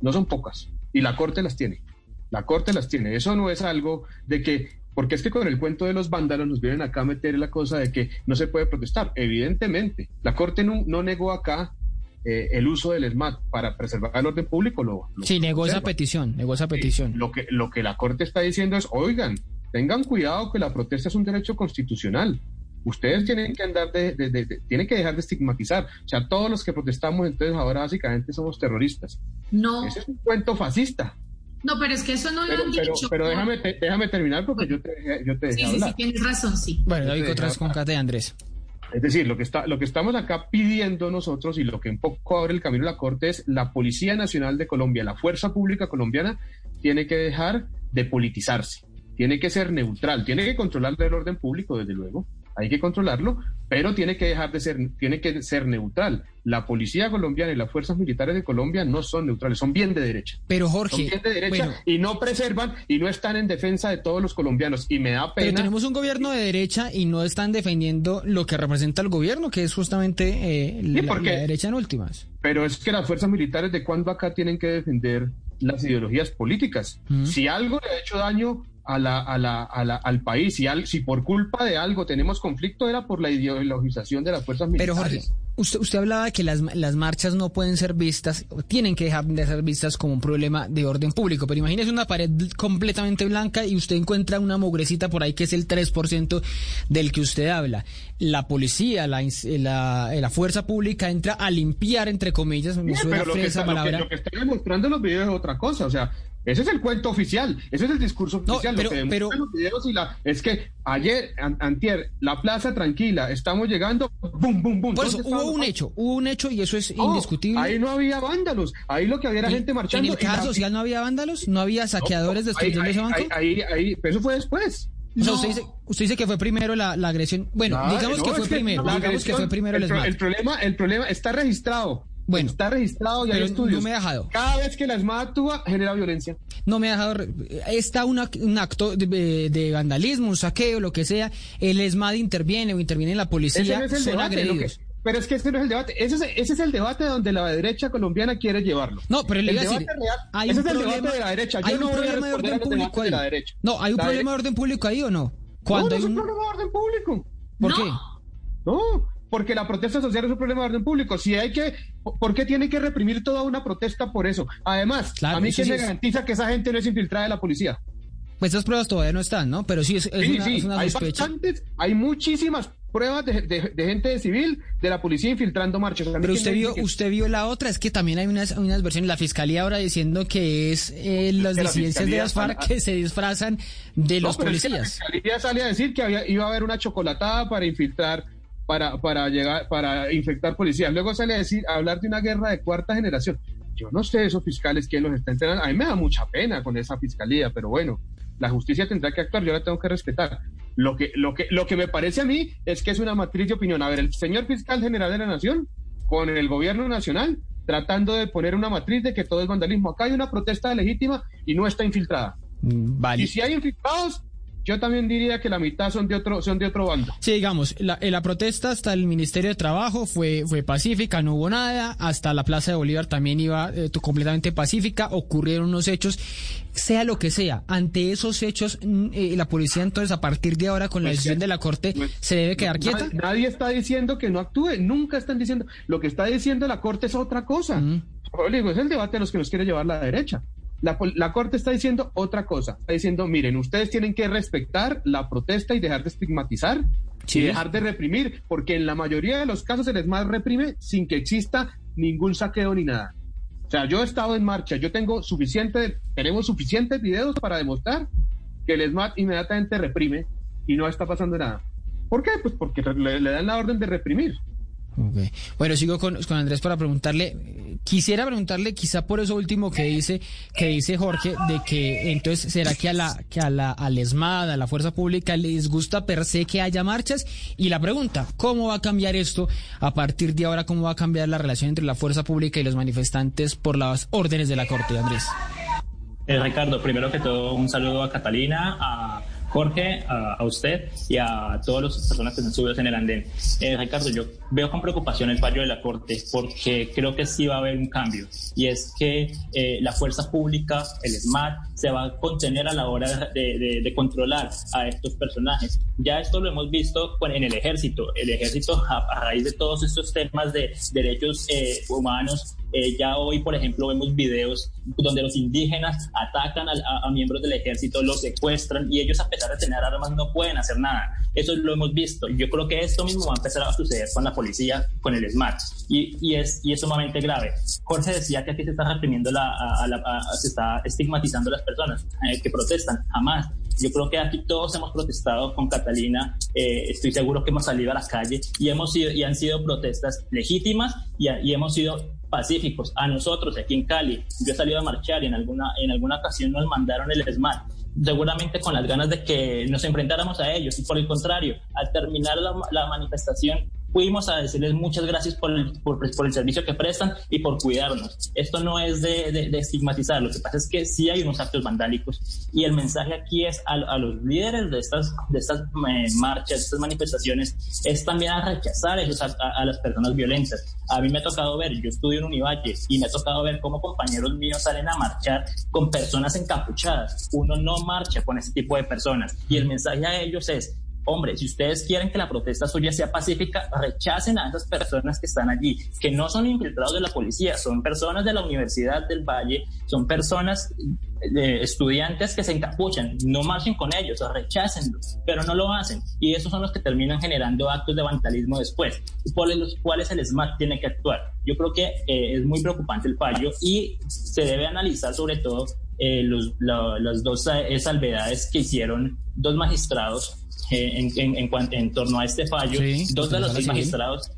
No son pocas. Y la Corte las tiene. La Corte las tiene. Eso no es algo de que porque es que con el cuento de los vándalos nos vienen acá a meter la cosa de que no se puede protestar. Evidentemente, la Corte no, no negó acá eh, el uso del ESMAD para preservar el orden público lo, sí negó esa petición negó esa petición. lo que lo que la corte está diciendo es oigan tengan cuidado que la protesta es un derecho constitucional. Ustedes tienen que andar de, tienen que dejar de estigmatizar. O sea todos los que protestamos entonces ahora básicamente somos terroristas. No. Ese es un cuento fascista. No, pero es que eso no lo han pero, dicho. Pero déjame, déjame terminar porque yo te, yo te sí, sí, sí, tienes razón, sí. Bueno, David Cotras con Cate Andrés. Es decir, lo que, está, lo que estamos acá pidiendo nosotros y lo que un poco abre el camino la Corte es la Policía Nacional de Colombia, la Fuerza Pública Colombiana, tiene que dejar de politizarse, tiene que ser neutral, tiene que controlar el orden público, desde luego, hay que controlarlo, pero tiene que dejar de ser, tiene que ser neutral. La policía colombiana y las fuerzas militares de Colombia no son neutrales, son bien de derecha. Pero Jorge, son bien de derecha y no preservan y no están en defensa de todos los colombianos. Y me da pena. Pero tenemos un gobierno de derecha y no están defendiendo lo que representa el gobierno, que es justamente eh, la, derecha en últimas. Pero es que las fuerzas militares de cuando acá tienen que defender las ideologías políticas. Si algo le ha hecho daño a la, a la, a la, al país. Si, al, si por culpa de algo tenemos conflicto, era por la ideologización de las fuerzas militares. Pero Jorge, usted, usted hablaba de que las, las marchas no pueden ser vistas, tienen que dejar de ser vistas como un problema de orden público. Pero imagínese una pared completamente blanca y usted encuentra una mugrecita por ahí que es el 3% del que usted habla. La policía, la, la, la fuerza pública entra a limpiar, entre comillas, me suena lo, que está, lo, que, lo que demostrando los videos es otra cosa. O sea, Ese es el cuento oficial, ese es el discurso oficial. pero, lo que pero los videos y la, es que ayer, antier, la plaza tranquila, estamos llegando, bum, bum, bum. Por eso, hubo un hecho, hubo un hecho y eso es indiscutible. Ahí no había vándalos, ahí lo que había era gente marchando. ¿En el caso social no había vándalos? ¿No había saqueadores destruyendo ese banco? Ahí, ahí, pero eso fue después. O sea, usted, dice, usted dice que fue primero la, la agresión. Bueno, digamos que fue primero. digamos que fue primero el, el problema, el problema está registrado. Bueno, está registrado y hay estudios. No me ha dejado. Cada vez que la ESMAD actúa, genera violencia. No me ha dejado. Está un acto de, vandalismo, un saqueo, lo que sea. El ESMAD interviene o interviene la policía. no es el son debate, agredidos. pero es que este no es el debate. Ese es, ese es, el debate donde la derecha colombiana quiere llevarlo. No, pero le el debate real, hay ese un es el problema, debate de la derecha. Yo hay no un problema de orden público ahí. De la derecha. No, hay un la problema de orden público ahí o no. Cuando no, no hay es un problema de orden público. ¿Por no. qué? No, porque la protesta social es un problema de orden público. Si hay que, ¿por qué tiene que reprimir toda una protesta por eso? Además, claro, a mí quién sí me es... garantiza que esa gente no es infiltrada de la policía. Pues esas pruebas todavía no están, ¿no? Pero sí es, es sí, una, sí. es una hay sospecha. bastantes, hay muchísimas pruebas de, de, de, gente de civil de la policía infiltrando marchas. Pero usted vio, que... usted vio la otra, es que también hay unas, unas versiones, la fiscalía ahora diciendo que es eh, las de disidencias de las FARC que se disfrazan de no, los policías. Es que la fiscalía sale a decir que había, iba a haber una chocolatada para infiltrar para, para llegar, para infectar policías. Luego sale a decir, a hablar de una guerra de cuarta generación. Yo no sé esos fiscales quién los está entrenando. A mí me da mucha pena con esa fiscalía, pero bueno, la justicia tendrá que actuar, yo la tengo que respetar. Lo que, lo que, lo que me parece a mí es que es una matriz de opinión. A ver, el señor fiscal general de la nación, con el gobierno nacional, tratando de poner una matriz de que todo es vandalismo. Acá hay una protesta legítima y no está infiltrada. Vale. Y si hay infiltrados, yo también diría que la mitad son de otro, son de otro bando. Sí, digamos, la, la, protesta hasta el Ministerio de Trabajo fue, fue pacífica, no hubo nada, hasta la Plaza de Bolívar también iba eh, completamente pacífica, ocurrieron unos hechos, sea lo que sea, ante esos hechos, eh, la policía entonces a partir de ahora con la Pues decisión que- de la Corte pues, se debe quedar quieta. nadie está diciendo que no actúe, nunca están diciendo. Lo que está diciendo la Corte es otra cosa. Mm. Digo, es el debate de los que nos quiere llevar la derecha. La, la Corte está diciendo otra cosa. Está diciendo, miren, ustedes tienen que respetar la protesta y dejar de estigmatizar Sí. y dejar de reprimir, porque en la mayoría de los casos el ESMAD reprime sin que exista ningún saqueo ni nada. O sea, yo he estado en marcha, yo tengo suficiente, tenemos suficientes videos para demostrar que el ESMAD inmediatamente reprime y no está pasando nada. ¿Por qué? Pues porque le, le dan la orden de reprimir. Ok. Bueno, sigo con, Andrés para preguntarle, quisiera preguntarle quizá por eso último que dice, que dice Jorge, de que entonces será que a la, que a la, al a la fuerza pública les gusta per se que haya marchas y la pregunta, ¿cómo va a cambiar esto a partir de ahora? ¿Cómo va a cambiar la relación entre la fuerza pública y los manifestantes por las órdenes de la Corte, Andrés? Eh, Ricardo, primero que todo, un saludo a Catalina, a Jorge, a, a usted y a todas las personas que están subidos en el andén. Eh, Ricardo, yo veo con preocupación el fallo de la Corte porque creo que sí va a haber un cambio y es que eh, la fuerza pública, el SMAT, se va a contener a la hora de, controlar a estos personajes. Ya esto lo hemos visto en el ejército. El ejército, a, a raíz de todos estos temas de derechos eh, humanos, eh, ya hoy, por ejemplo, vemos videos donde los indígenas atacan al- a, a miembros del ejército, los secuestran y ellos, a pesar de tener armas, no pueden hacer nada. Eso lo hemos visto. Yo creo que esto mismo va a empezar a suceder con la policía, con el SMAT. Y, y, es, y es sumamente grave. Jorge decía que aquí se está reprimiendo, la, a- a la- a- se está estigmatizando a las personas eh, que protestan. Jamás. Yo creo que aquí todos hemos protestado con Catalina, eh, estoy seguro que hemos salido a la calle y, hemos sido, y han sido protestas legítimas y, a- y hemos sido pacíficos. A nosotros aquí en Cali, yo he salido a marchar y en alguna, en alguna ocasión nos mandaron el SMAT, seguramente con las ganas de que nos enfrentáramos a ellos y por el contrario, al terminar la manifestación fuimos a decirles muchas gracias por el, por, por el servicio que prestan y por cuidarnos. Esto no es de, de- de estigmatizar, lo que pasa es que sí hay unos actos vandálicos y el mensaje aquí es a, a los líderes de estas, de estas eh, marchas, de estas manifestaciones, es también a rechazar esos a- a las personas violentas. A mí me ha tocado ver, yo estudio en Univalle y me ha tocado ver cómo compañeros míos salen a marchar con personas encapuchadas. Uno no marcha con ese tipo de personas y el mensaje a ellos es, Hombre, si ustedes quieren que la protesta suya sea pacífica, rechacen a esas personas que están allí, que no son infiltrados de la policía, son personas de la Universidad del Valle, son personas de estudiantes que se encapuchan, no marchen con ellos, rechácenlos, pero no lo hacen. Y esos son los que terminan generando actos de vandalismo después, por los cuales el SMAT tiene que actuar. Yo creo que eh, es muy preocupante el fallo y se debe analizar sobre todo eh, los, las dos eh, salvedades que hicieron dos magistrados en, en, en, torno a este fallo, dos de los seis magistrados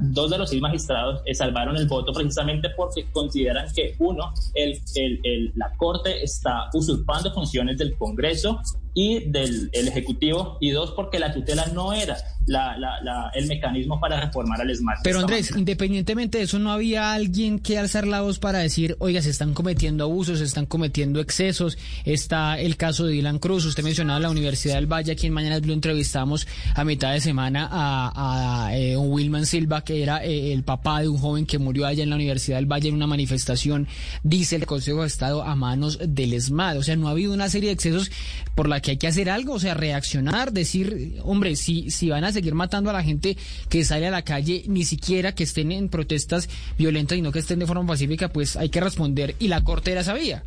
dos de los seis magistrados salvaron el voto precisamente porque consideran que, uno, el, el, la Corte está usurpando funciones del Congreso y del Ejecutivo, y dos, porque la tutela no era la, la, el mecanismo para reformar al SMART. Pero Andrés, independientemente de eso, ¿no había alguien que alzar la voz para decir, oiga, se están cometiendo abusos, se están cometiendo excesos? Está el caso de Dylan Cruz, usted mencionaba la Universidad del Valle, aquí en Mañana Blue entrevistamos a mitad de semana a, a eh, Wilman Silva, que era eh, el papá de un joven que murió allá en la Universidad del Valle en una manifestación, dice el Consejo de Estado, a manos del ESMAD. O sea, no ha habido una serie de excesos por la que hay que hacer algo, o sea, reaccionar, decir, hombre, si, si van a seguir matando a la gente que sale a la calle, ni siquiera que estén en protestas violentas, y no que estén de forma pacífica, pues hay que responder y la Corte era sabía.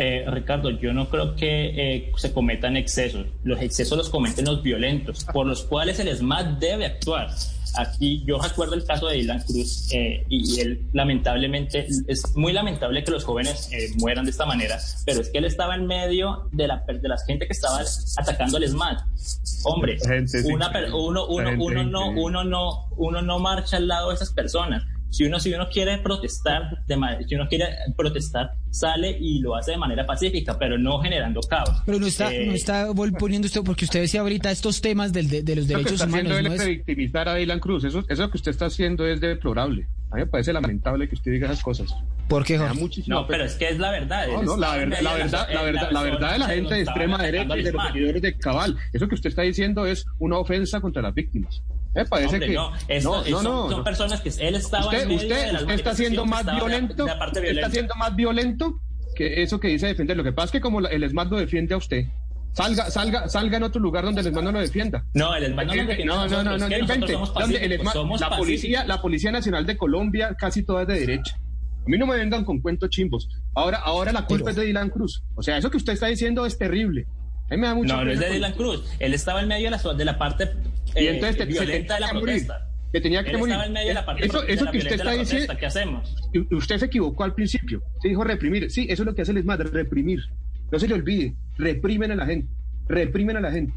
Eh, Ricardo, yo no creo que eh, se cometan excesos. Los excesos los cometen los violentos, por los cuales el ESMAD debe actuar. Aquí yo recuerdo el caso de Dylan Cruz eh, y él lamentablemente, es muy lamentable que los jóvenes eh, mueran de esta manera, pero es que él estaba en medio de la, de la gente que estaba atacando al SMAT. Hombre, una, uno, uno, uno, no, uno, no, uno no marcha al lado de esas personas si uno, si uno quiere protestar, de, si uno quiere protestar, sale y lo hace de manera pacífica, pero no generando caos. Pero no está, no eh, está poniendo esto, porque usted decía ahorita estos temas del, de, los derechos lo que está humanos. Haciendo es victimizar a Dylan Cruz. Eso, eso que usted está haciendo es deplorable. A mí me parece lamentable que usted diga esas cosas. ¿Por qué, No, pero es que es la verdad. No, no, la, verdad, la, verdad, la, verdad, la verdad de la gente de extrema derecha y de los seguidores de Cabal. Eso que usted está diciendo es una ofensa contra las víctimas. Me parece que no, no, no, son, personas que él estaba usted, en medio usted, usted está siendo más violento, está siendo más violento que eso que dice defender. Lo que pasa es que como el ESMAD lo defiende a usted, salga, salga, salga en otro lugar donde el ESMAD no lo defienda. No, el ESMAD no lo defiende. No, no, no, no, invente. la policía, la policía nacional de Colombia casi toda es de derecha. A mí no me vengan con cuentos chimbos. Ahora, ahora la culpa es de Dylan Cruz. O sea, eso que usted está diciendo es terrible. A mí me da mucho no, no es de Dylan Cruz. Él estaba en medio de la, de la parte y eh, entonces violenta de la protesta. Que tenía que morir. Estaba en medio de la parte eso, que usted está diciendo. ¿Qué hacemos? Usted se equivocó al principio. Se dijo reprimir. Sí, eso es lo que hace el ESMAD, reprimir. No se le olvide. Reprimen a la gente. Reprimen a la gente.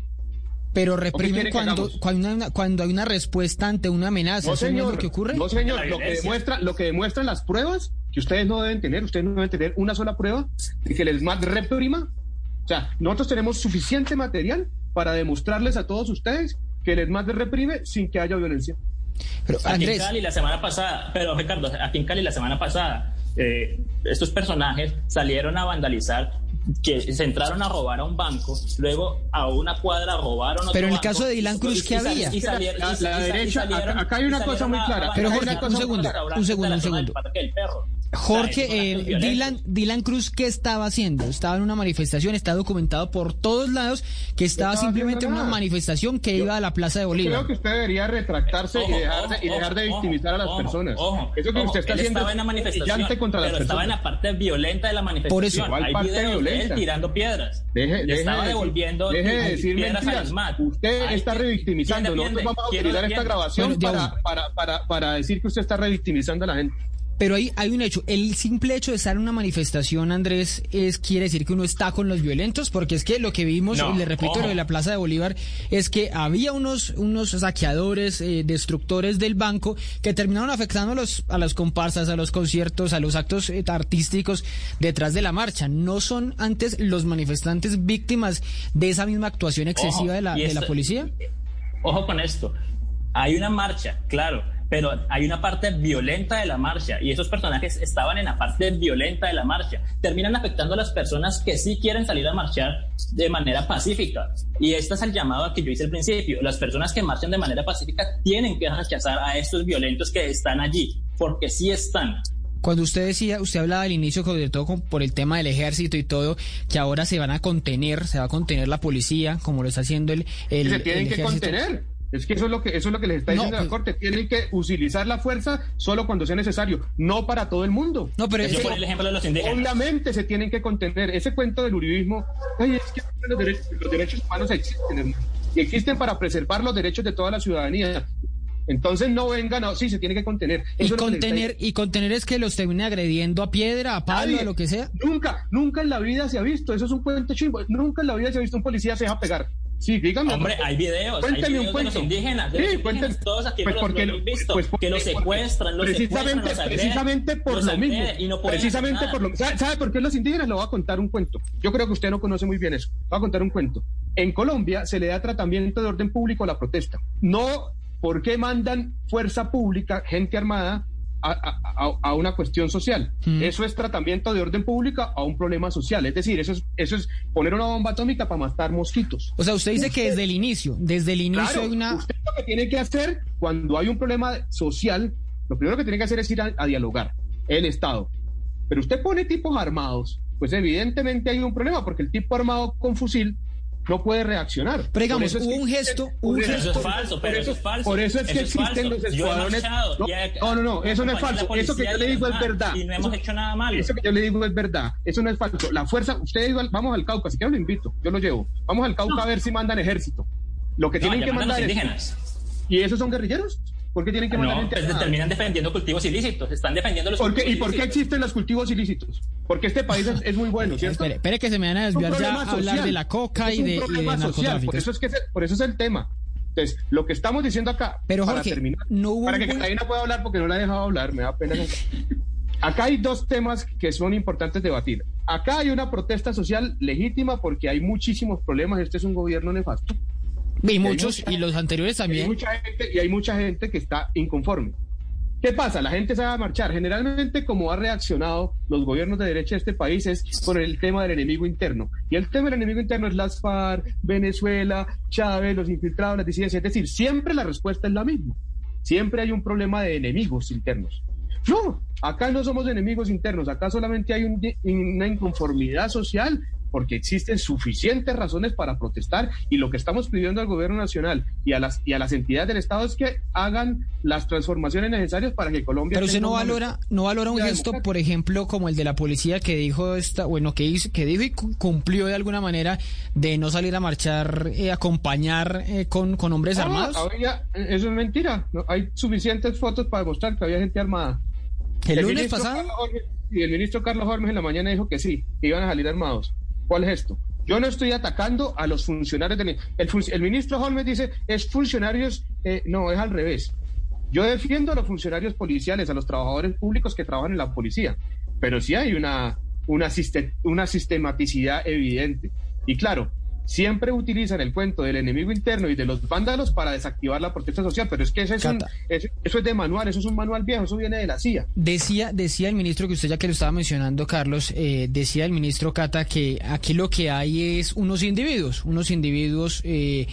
Pero reprimen cuando, cuando, hay una, cuando hay una respuesta ante una amenaza. No, señor, es lo que ocurre? No, señor. Lo que, demuestra, lo que demuestran las pruebas, que ustedes no deben tener, ustedes no deben tener una sola prueba de que el ESMAD reprima. O sea, nosotros tenemos suficiente material para demostrarles a todos ustedes que el ESMAD reprime sin que haya violencia. Pero, aquí en Cali la semana pasada, pero Ricardo, aquí en Cali la semana pasada, eh, estos personajes salieron a vandalizar que se entraron a robar a un banco, luego a una cuadra robaron otro Pero en el caso de Dylan Cruz, ¿qué había? la, derecha, acá, hay una cosa muy clara. Pero Jorge, un segundo, un segundo, un segundo. Jorge, eh, Dylan, Dylan Cruz, ¿qué estaba haciendo? Estaba en una manifestación, está documentado por todos lados que estaba, simplemente en una manifestación que iba a la Plaza de Bolívar. Creo que usted debería retractarse y dejar de, y dejar de victimizar a las personas. Eso que usted está haciendo estaba en la manifestación, contra las pero estaba en la parte violenta de la manifestación. Por eso, Hay parte violenta? él tirando piedras. Deje, deje estaba devolviendo deje de decir piedras mentiras. Usted está revictimizando. Nosotros vamos a utilizar esta grabación para, para, para, para decir que usted está revictimizando a la gente. Pero hay, hay un hecho, el simple hecho de estar en una manifestación, Andrés, es quiere decir que uno está con los violentos, porque es que lo que vimos, y le repito, lo de la Plaza de Bolívar, es que había unos, unos saqueadores, eh, destructores del banco, que terminaron afectando a, los, a las comparsas, a los conciertos, a los actos eh, artísticos detrás de la marcha. ¿No son antes los manifestantes víctimas de esa misma actuación excesiva de, la, de la policía? Ojo con esto, hay una marcha, claro pero hay una parte violenta de la marcha y esos personajes estaban en la parte violenta de la marcha. Terminan afectando a las personas que sí quieren salir a marchar de manera pacífica. Y este es el llamado que yo hice al principio. Las personas que marchan de manera pacífica tienen que rechazar a estos violentos que están allí, porque sí están. Cuando usted decía, usted hablaba al inicio, sobre todo por el tema del ejército y todo, que ahora se van a contener, se va a contener la policía, como lo está haciendo el, el, se tienen que contener. Es que eso es lo que eso es lo que les está diciendo la pues- Corte. Tienen que utilizar la fuerza solo cuando sea necesario, no para todo el mundo. No, pero Yo el ejemplo de los indígenas. Obviamente se tienen que contener. Ese cuento del uribismo, es que los derechos, los derechos humanos existen, y existen para preservar los derechos de toda la ciudadanía. Entonces no vengan, a, sí, se tiene que contener. y contener, y contener es que los termine agrediendo a piedra, a palo, a lo que sea. Nunca, nunca en la vida se ha visto, eso es un cuento chimbo, nunca en la vida se ha visto un policía se deja pegar. Sí, dígame. Hombre, hay videos. Cuénteme un cuento. De los indígenas, de sí, los indígenas, todos aquí pues porque, los, visto, pues porque, que los secuestran, los precisamente, secuestran, los precisamente por lo mismo. Y no precisamente por lo ¿sabe, ¿Sabe por qué los indígenas? Le voy a contar un cuento. Yo creo que usted no conoce muy bien eso. Voy a contar un cuento. En Colombia se le da tratamiento de orden público a la protesta. No, ¿por qué mandan fuerza pública, gente armada, a, una cuestión social. Mm. Eso es tratamiento de orden pública a un problema social. Es decir, eso es, eso es poner una bomba atómica para matar mosquitos. O sea, usted dice que desde el inicio, desde el inicio hay una... Usted lo que tiene que hacer cuando hay un problema social, lo primero que tiene que hacer es ir a dialogar, el Estado. Pero usted pone tipos armados, pues evidentemente hay un problema, porque el tipo armado con fusil no puede reaccionar. Pero digamos, hubo un gesto, un gesto. Eso es falso, pero eso, es falso. Por eso es que existen los escuadrones. No, no, no, eso no es falso. Eso que yo le digo es verdad. Y no hemos hecho nada malo. Eso que yo le digo es verdad. Eso no es falso. La fuerza, usted vamos al Cauca, si quiero lo invito, yo lo llevo. Vamos al Cauca a ver si mandan ejército. Lo que tienen que mandar es. ¿Y esos son guerrilleros? ¿Por qué tienen que mandar no, gente? Pues terminan defendiendo cultivos ilícitos, están defendiendo los ¿Por qué, ¿Y por qué existen los cultivos ilícitos? Porque este país es, muy bueno, ¿cierto? Espere, espere, que se me van a desviar ya a hablar de la coca y de, y de narcotráfico. Por eso, es que por eso es el tema. Entonces, lo que estamos diciendo acá, Pero, Jorge, para terminar, no hubo para que Catalina pueda hablar porque no la he dejado hablar, me da pena. Acá hay dos temas que son importantes debatir. Acá hay una protesta social legítima porque hay muchísimos problemas. Este es un gobierno nefasto. Y muchos, y, los anteriores también. Y hay, mucha gente, y hay mucha gente que está inconforme. ¿Qué pasa? La gente se va a marchar. Generalmente, como ha reaccionado los gobiernos de derecha de este país es con el tema del enemigo interno. Y el tema del enemigo interno es las FARC, Venezuela, Chávez, los infiltrados, las disidencias. Es decir, siempre la respuesta es la misma. Siempre hay un problema de enemigos internos. No, acá no somos enemigos internos, acá solamente hay una inconformidad social porque existen suficientes razones para protestar y lo que estamos pidiendo al gobierno nacional y a las y a las entidades del Estado es que hagan las transformaciones necesarias para que Colombia Pero usted no valora no valora un gesto, por ejemplo, como el de la policía que dijo esta, bueno, que hizo, que dijo y cumplió de alguna manera de no salir a marchar, eh, acompañar eh, con, con hombres ah, armados. eso es mentira, hay suficientes fotos para demostrar que había gente armada. El, lunes pasado y el ministro Carlos Hormes en la mañana dijo que sí, que iban a salir armados. ¿Cuál es esto? Yo no estoy atacando a los funcionarios del... El, el ministro Holmes dice, es funcionarios, eh, no, es al revés. Yo defiendo a los funcionarios policiales, a los trabajadores públicos que trabajan en la policía, pero sí hay una, una, una sistematicidad evidente. Y claro, siempre utilizan el cuento del enemigo interno y de los vándalos para desactivar la protesta social, pero es que eso es, eso es de manual, eso es un manual viejo, eso viene de la CIA. Decía, decía el ministro que usted ya que lo estaba mencionando, Carlos, eh, decía el ministro Cata que aquí lo que hay es unos individuos, unos individuos eh,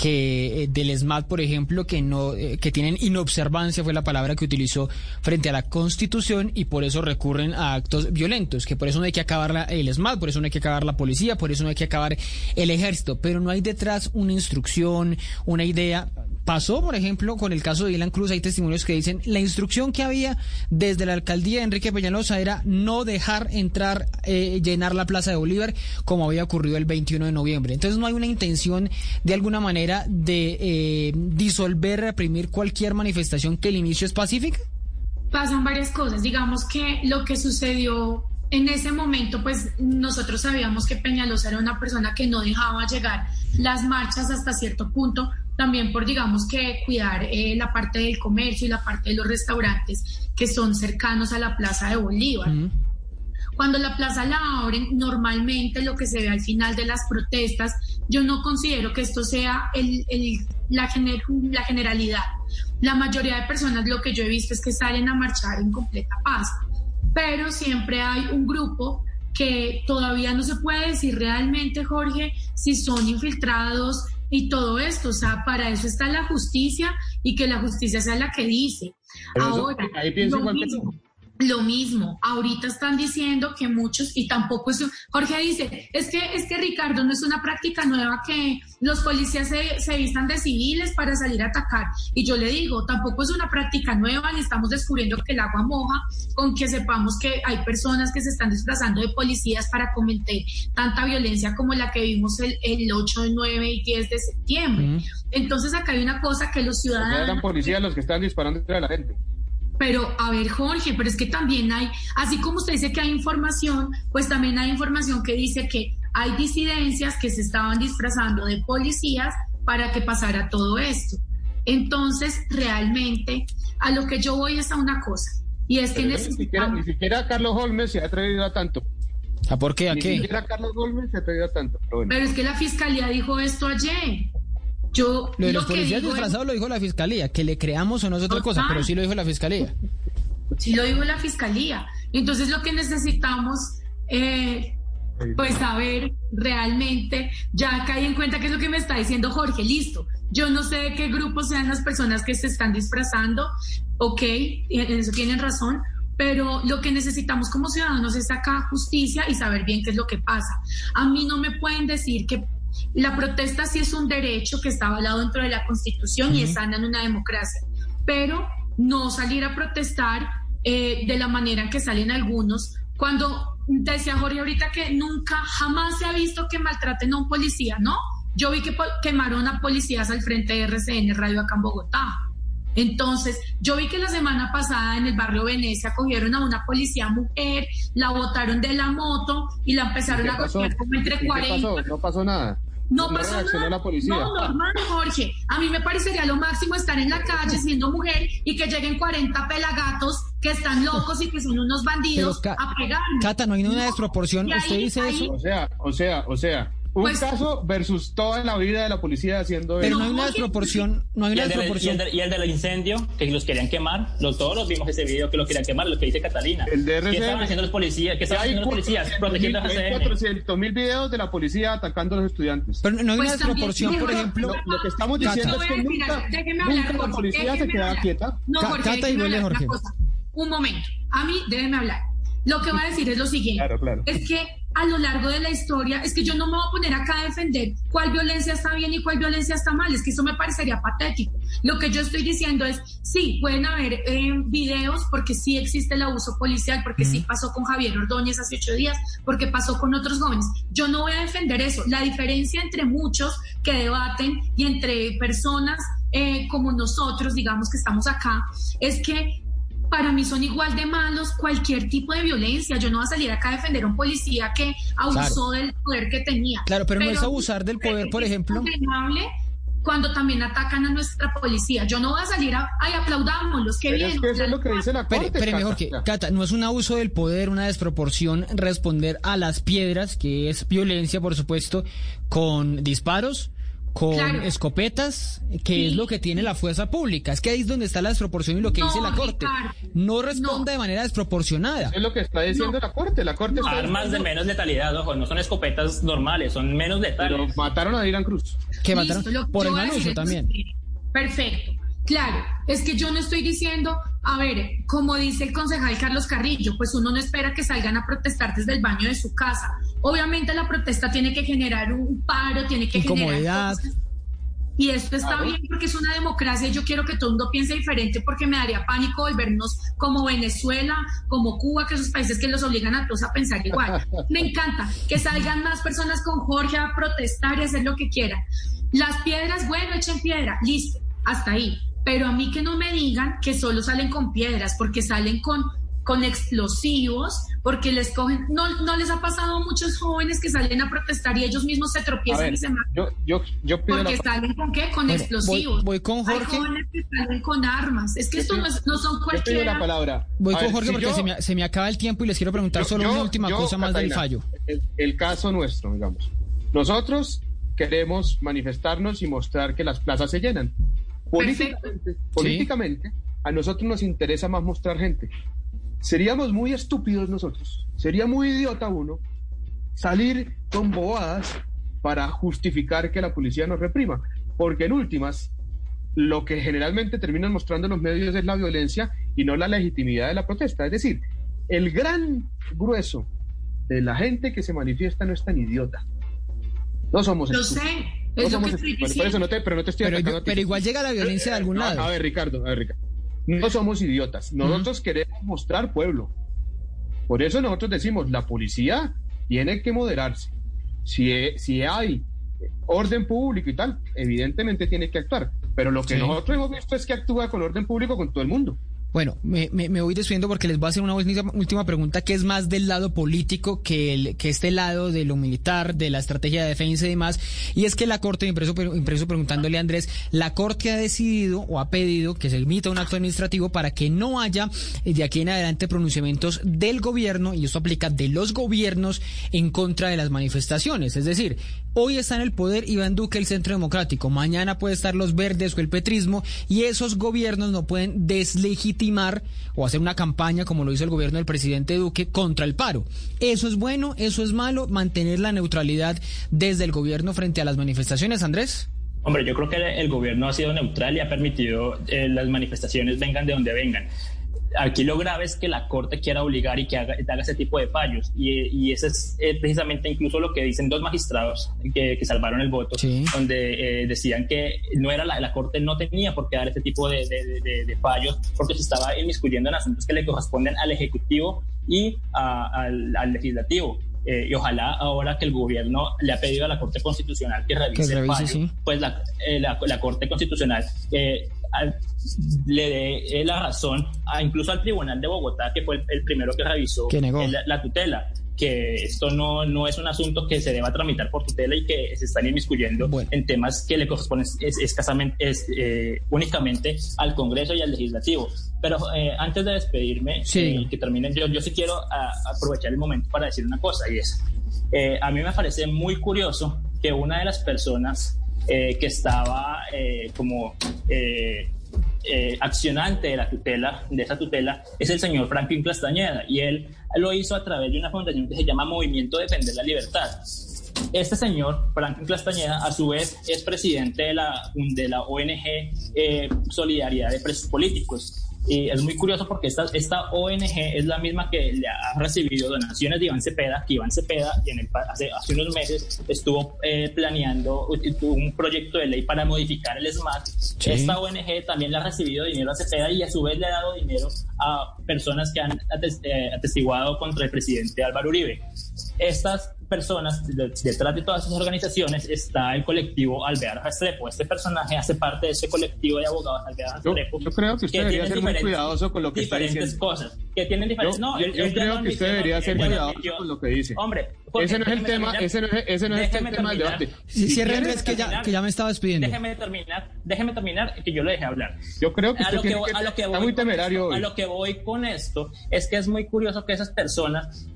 que eh, del SMAT, por ejemplo, que no eh, que tienen inobservancia fue la palabra que utilizó frente a la Constitución y por eso recurren a actos violentos, que por eso no hay que acabar el SMAT, por eso no hay que acabar la policía, por eso no hay que acabar el ejército, pero no hay detrás una instrucción, una idea Pasó, por ejemplo, con el caso de Dylan Cruz, hay testimonios que dicen la instrucción que había desde la alcaldía de Enrique Peñalosa era no dejar entrar, eh, llenar la Plaza de Bolívar como había ocurrido el 21 de noviembre. Entonces no hay una intención de alguna manera de eh, disolver, reprimir cualquier manifestación que el inicio es pacífica. Pasan varias cosas. Digamos que lo que sucedió en ese momento, pues nosotros sabíamos que Peñalosa era una persona que no dejaba llegar las marchas hasta cierto punto, también por, digamos, que cuidar eh, la parte del comercio y la parte de los restaurantes que son cercanos a la Plaza de Bolívar. Cuando la plaza la abren, normalmente lo que se ve al final de las protestas, yo no considero que esto sea el, la, la generalidad. La mayoría de personas lo que yo he visto es que salen a marchar en completa paz, pero siempre hay un grupo que todavía no se puede decir realmente, Jorge, si son infiltrados, y todo esto. O sea, para eso está la justicia y que la justicia sea la que dice. Ahora, ahí pienso igual que tú. Lo mismo, ahorita están diciendo que muchos, y tampoco es, Jorge dice, es que, es que Ricardo, no es una práctica nueva que los policías se, se vistan de civiles para salir a atacar. Y yo le digo, tampoco es una práctica nueva, ni estamos descubriendo que el agua moja, con que sepamos que hay personas que se están disfrazando de policías para cometer tanta violencia como la que vimos el, el 8, 9 y 10 de septiembre. Entonces acá hay una cosa que los ciudadanos... Eran policías los que están disparando a la gente. Pero, a ver, Jorge, pero es que también hay, así como usted dice que hay información, pues también hay información que dice que hay disidencias que se estaban disfrazando de policías para que pasara todo esto. Entonces, realmente, a lo que yo voy es a una cosa, y es que necesitamos... Ni siquiera, Carlos Holmes se ha atrevido a tanto. ¿A por qué? ¿A ni qué? Ni siquiera Carlos Holmes se ha atrevido a tanto. Pero, pero es que la fiscalía dijo esto ayer. Yo, lo de los policías disfrazados lo dijo la fiscalía, que le creamos o no es otra cosa, pero sí lo dijo la fiscalía. Sí lo dijo la fiscalía. Entonces lo que necesitamos, eh, pues saber realmente, ya caí en cuenta que es lo que me está diciendo Jorge, listo. Yo no sé de qué grupo sean las personas que se están disfrazando, ok, en eso tienen razón, pero lo que necesitamos como ciudadanos es sacar justicia y saber bien qué es lo que pasa. A mí no me pueden decir que la protesta sí es un derecho que está avalado dentro de la Constitución y está en una democracia, pero no salir a protestar eh, de la manera en que salen algunos. Cuando decía Jorge ahorita que nunca, jamás se ha visto que maltraten a un policía, ¿no? Yo vi que quemaron a policías al frente de RCN Radio acá en Bogotá. Entonces, yo vi que la semana pasada en el barrio Venecia cogieron a una policía mujer, la botaron de la moto y la empezaron a golpear como entre 40. Pasó? No pasó nada. No, pasó nada. La policía. No, normal, Jorge. A mí me parecería lo máximo estar en la calle siendo mujer y que lleguen 40 pelagatos que están locos y que son unos bandidos a pegarme. Cata, no hay ninguna desproporción. ¿Usted dice eso? O sea, o sea, o sea, un pues, caso versus toda la vida de la policía haciendo Pero no hay una desproporción. No hay una y, el desproporción. Del, y, el del incendio, que los querían quemar, los, todos los vimos ese video que los querían quemar, lo que dice Catalina. El DRC, ¿Qué estaban haciendo los policías? ¿Qué estaban haciendo los policías? Protegiendo a Hay 400 mil videos de la policía atacando a los estudiantes. Pero no hay una desproporción, por ejemplo. Lo, lo, que estamos diciendo Cata. es que nunca, nunca la policía se queda quieta. No, Jorge, Cata y duele, Jorge. Un momento. A mí, déjeme hablar. Lo que voy a decir es lo siguiente. Claro, claro. Es que a lo largo de la historia, es que yo no me voy a poner acá a defender cuál violencia está bien y cuál violencia está mal, es que eso me parecería patético. Lo que yo estoy diciendo es, sí, pueden haber eh, videos porque sí existe el abuso policial, porque sí pasó con Javier Ordóñez hace ocho días, porque pasó con otros jóvenes. Yo no voy a defender eso. La diferencia entre muchos que debaten y entre personas eh, como nosotros, digamos que estamos acá, es que para mí son igual de malos cualquier tipo de violencia. Yo no voy a salir acá a defender a un policía que abusó claro. del poder que tenía. Claro, pero, pero, no es abusar del poder, por ejemplo. Cuando también atacan a nuestra policía. Yo no voy a salir a, ay, aplaudámoslos, qué bien. Es que eso es lo que dice la corte, pero, pero mejor que, Cata, no es un abuso del poder, una desproporción responder a las piedras, que es violencia, por supuesto, con disparos, con claro. escopetas, que sí, es lo que tiene la fuerza pública. Es que ahí es donde está la desproporción y lo que no, dice la Corte. Ricardo, no responde no. de manera desproporcionada. Eso es lo que está diciendo la Corte. La Corte está Armas diciendo... de menos letalidad, ojo, no son escopetas normales, son menos letales. Pero mataron a Dylan Cruz. Que mataron por el mal uso también. Perfecto. Claro, es que yo no estoy diciendo, a ver, como dice el concejal Carlos Carrillo, pues uno no espera que salgan a protestar desde el baño de su casa. Obviamente la protesta tiene que generar un paro, tiene que Incomodidad. generar... Y esto está claro. bien porque es una democracia y yo quiero que todo el mundo piense diferente porque me daría pánico volvernos como Venezuela, como Cuba, que esos países que los obligan a todos a pensar igual. Me encanta que salgan más personas con Jorge a protestar y hacer lo que quieran. Las piedras, bueno, echen piedra, listo, hasta ahí pero a mí que no me digan que solo salen con piedras, porque salen con, con explosivos, porque les cogen, no, no les ha pasado a muchos jóvenes que salen a protestar y ellos mismos se tropiezan ver, y se matan. Yo, yo, yo porque la... salen con qué? Con bueno, explosivos. Voy, voy, con Jorge. Hay jóvenes que salen con armas. Es que esto no, es, no son cualquier. la palabra. Voy a con ver, Jorge si porque yo... se, me, se, me, acaba el tiempo y les quiero preguntar yo, solo yo, una última cosa más Catalina, del fallo. El, el caso nuestro, digamos. Nosotros queremos manifestarnos y mostrar que las plazas se llenan. Políticamente, políticamente sí. a nosotros nos interesa más mostrar gente. Seríamos muy estúpidos nosotros, sería muy idiota uno salir con bobadas para justificar que la policía nos reprima, porque en últimas lo que generalmente terminan mostrando los medios es la violencia y no la legitimidad de la protesta. Es decir, el gran grueso de la gente que se manifiesta no es tan idiota. No somos Lo sé. No que. Por eso te, pero no te estoy Pero, atacando a ti. pero igual llega la violencia de algún No, lado. A ver, Ricardo, a ver, Ricardo. No somos idiotas. Nosotros queremos mostrar pueblo. Por eso nosotros decimos, la policía tiene que moderarse. Si, si hay orden público y tal, evidentemente tiene que actuar. Pero lo que Sí. nosotros hemos visto es que actúa con orden público con todo el mundo. Bueno, me, me, me voy despidiendo porque les voy a hacer una última, última pregunta que es más del lado político que, el, que este lado de lo militar, de la estrategia de defensa y demás. Y es que la Corte, impreso, impreso preguntándole a Andrés, la Corte ha decidido o ha pedido que se emita un acto administrativo para que no haya eh, de aquí en adelante pronunciamientos del gobierno, y esto aplica de los gobiernos en contra de las manifestaciones. Es decir, hoy está en el poder Iván Duque, el Centro Democrático, mañana puede estar los verdes o el petrismo, y esos gobiernos no pueden deslegitimar o hacer una campaña, como lo hizo el gobierno del presidente Duque, contra el paro. Eso es bueno, eso es malo, mantener la neutralidad desde el gobierno frente a las manifestaciones, Andrés. Hombre, yo creo que el gobierno ha sido neutral y ha permitido eh, las manifestaciones vengan de donde vengan. Aquí lo grave es que la Corte quiera obligar y que haga, haga ese tipo de fallos. Y, y ese es eh, precisamente incluso lo que dicen dos magistrados que, que salvaron el voto, donde eh, decían que no era la, la Corte no tenía por qué dar este tipo de, de- de- de fallos porque se estaba inmiscuyendo en asuntos que le corresponden al Ejecutivo y a- al, al Legislativo. Eh, y ojalá ahora que el gobierno le ha pedido a la Corte Constitucional que revise, Que el revise, fallo, sí. pues la, eh, la, la Corte Constitucional eh, al- le dé eh, la razón a, incluso al Tribunal de Bogotá, que fue el, el primero que revisó Que negó. la, la tutela, que esto no, no es un asunto que se deba tramitar por tutela y que se están inmiscuyendo en temas que le corresponden es, escasamente, es, eh, únicamente al Congreso y al Legislativo. Pero eh, antes de despedirme, Sí. eh, que terminen, yo, yo sí quiero a- aprovechar el momento para decir una cosa y es, eh, a mí me parece muy curioso que una de las personas eh, que estaba eh, como eh, eh, accionante de la tutela, de esa tutela, es el señor Franklin Castañeda y él lo hizo a través de una fundación que se llama Movimiento Defender la Libertad. Este señor, Franklin Castañeda, a su vez es presidente de la, de la ONG eh, Solidaridad de Presos Políticos. Y es muy curioso porque esta, esta ONG es la misma que le ha recibido donaciones de Iván Cepeda, que Iván Cepeda en el, hace, hace unos meses estuvo eh, planeando un proyecto de ley para modificar el SMAT. Sí. Esta ONG también le ha recibido dinero a Cepeda y a su vez le ha dado dinero a personas que han eh, atestiguado contra el presidente Álvaro Uribe. Estas personas, de- detrás de todas esas organizaciones está el colectivo Alvear Restrepo. Este personaje hace parte de ese colectivo de abogados Alvear Restrepo. yo creo que usted debería ser muy cuidadoso con lo que está diferentes diciendo. cosas que tienen diferentes Yo- no yo- creo lo que usted debería ser lo cuidadoso con lo que dice. hombre Ese no es el tema, terminar. ese no es, ese no es el tema del debate. Quiere Andrés, que ya, terminar, que ya me estaba despidiendo. Déjeme terminar, déjeme terminar, que yo le dejé hablar. Yo creo que a usted lo que, tiene voy- que- a lo que está muy temerario esto-. A lo que voy con esto es que es muy curioso que esas personas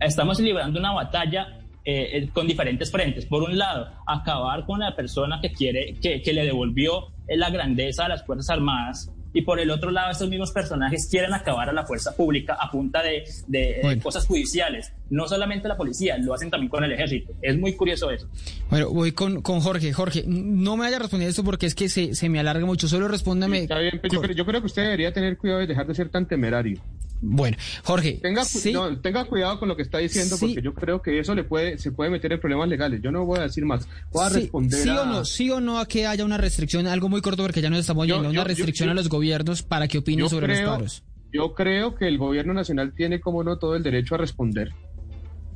estamos librando una batalla eh, eh, con diferentes frentes. Por un lado, acabar con la persona que quiere, que, que le devolvió eh, la grandeza a las Fuerzas Armadas. Y por el otro lado, estos mismos personajes quieren acabar a la fuerza pública a punta de, de, Bueno. cosas judiciales. No solamente la policía, lo hacen también con el ejército. Es muy curioso eso. Bueno, voy con, con Jorge. Jorge, no me vaya a responder esto porque es que se, se me alarga mucho. Solo respóndame. Está bien, pero yo, creo, yo creo que usted debería tener cuidado de dejar de ser tan temerario. Bueno, Jorge. Tenga, sí. no, tenga cuidado con lo que está diciendo Sí. porque yo creo que eso le puede, se puede meter en problemas legales. Yo no voy a decir más. Voy a Sí, responder sí a- o no, sí o no a que haya una restricción, algo muy corto porque ya nos estamos yendo, yo- una restricción yo- a los gobiernos para que opinen sobre los creo- paros. Yo creo que el gobierno nacional tiene, como no, todo el derecho a responder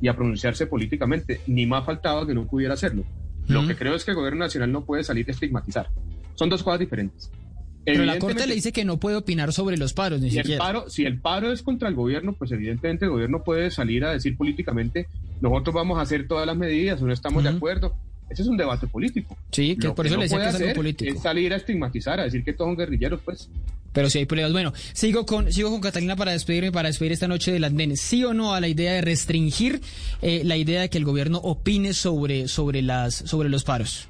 y a pronunciarse políticamente. Ni más faltaba que no pudiera hacerlo. Lo que creo es que el gobierno nacional no puede salir a estigmatizar. Son dos cosas diferentes. Pero la Corte le dice que no puede opinar sobre los paros, ni si el, paro, si el paro es contra el gobierno, pues evidentemente el gobierno puede salir a decir políticamente, nosotros vamos a hacer todas las medidas no estamos de acuerdo. Ese es un debate político. Sí, que Lo por eso le decía que es algo político. Es salir a estigmatizar, a decir que todos son guerrilleros, pues. Pero sí hay problemas. Bueno, sigo con, sigo con Catalina para despedirme, para despedir esta noche del andén. ¿Sí o no a la idea de restringir eh, la idea de que el gobierno opine sobre, sobre, las, sobre los paros?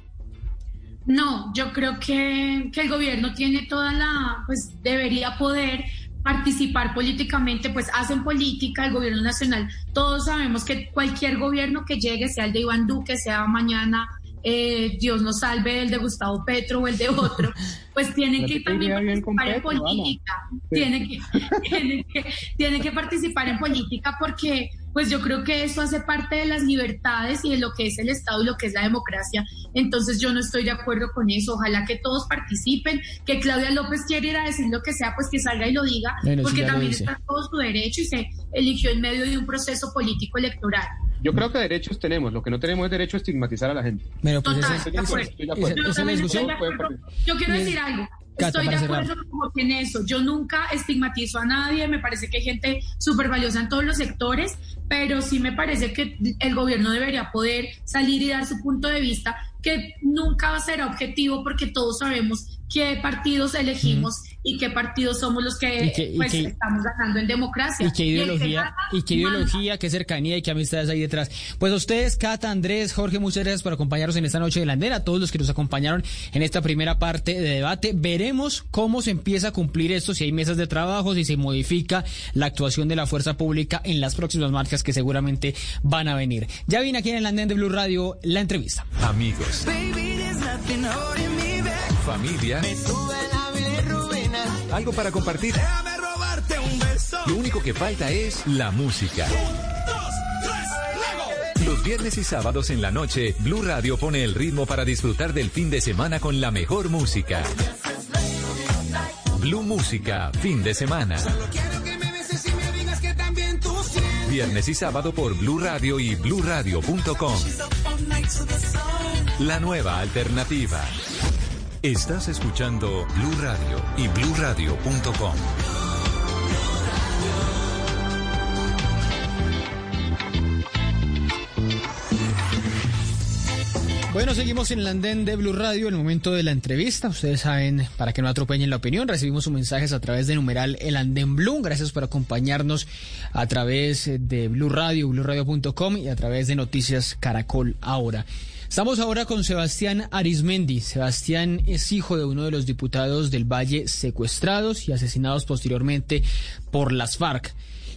No, yo creo que, que el gobierno tiene toda la, pues debería poder participar políticamente, pues hacen política, el gobierno nacional, todos sabemos que cualquier gobierno que llegue, sea el de Iván Duque, sea mañana eh, Dios nos salve el de Gustavo Petro o el de otro, pues tienen que también participar en política, tienen que, tienen que, tienen que participar en política porque pues yo creo que eso hace parte de las libertades y de lo que es el Estado y lo que es la democracia. Entonces yo no estoy de acuerdo con eso. Ojalá que todos participen, que Claudia López quiera ir a decir lo que sea, pues que salga y lo diga, porque también está todo su derecho y se eligió en medio de un proceso político electoral. Yo creo que derechos tenemos, lo que no tenemos es derecho a estigmatizar a la gente. Pero pues Yo quiero decir algo. Estoy de acuerdo en eso. Yo nunca estigmatizo a nadie, me parece que hay gente súper valiosa en todos los sectores, pero sí me parece que el gobierno debería poder salir y dar su punto de vista, que nunca va a ser objetivo porque todos sabemos qué partidos elegimos y qué partidos somos los que, pues, estamos ganando en democracia. Y qué ideología, y, qué ideología, qué cercanía y qué amistades hay detrás. Pues a ustedes, Cata, Andrés, Jorge, muchas gracias por acompañarnos en esta noche de la andera, a todos los que nos acompañaron en esta primera parte de debate. Veremos cómo se empieza a cumplir esto, si hay mesas de trabajo, si se modifica la actuación de la fuerza pública en las próximas marchas que seguramente van a venir. Ya vine aquí en el andén de Blue Radio la entrevista. Amigos. Familia. Algo para compartir. Lo único que falta es la música. Los viernes y sábados en la noche, Blue Radio pone el ritmo para disfrutar del fin de semana con la mejor música. Blue Música, fin de semana. Viernes y sábado por Blue Radio y BlueRadio.com. La nueva alternativa. Estás escuchando Blue Radio y BlueRadio.com. Bueno, seguimos en el andén de Blue Radio, el momento de la entrevista. Ustedes saben, para que no atropellen la opinión, recibimos sus mensajes a través de numeral El Andén Blue. Gracias por acompañarnos a través de Blue Radio, BlueRadio.com y a través de Noticias Caracol ahora. Estamos ahora con Sebastián Arismendi. Sebastián es hijo de uno de los diputados del Valle secuestrados y asesinados posteriormente por las FARC.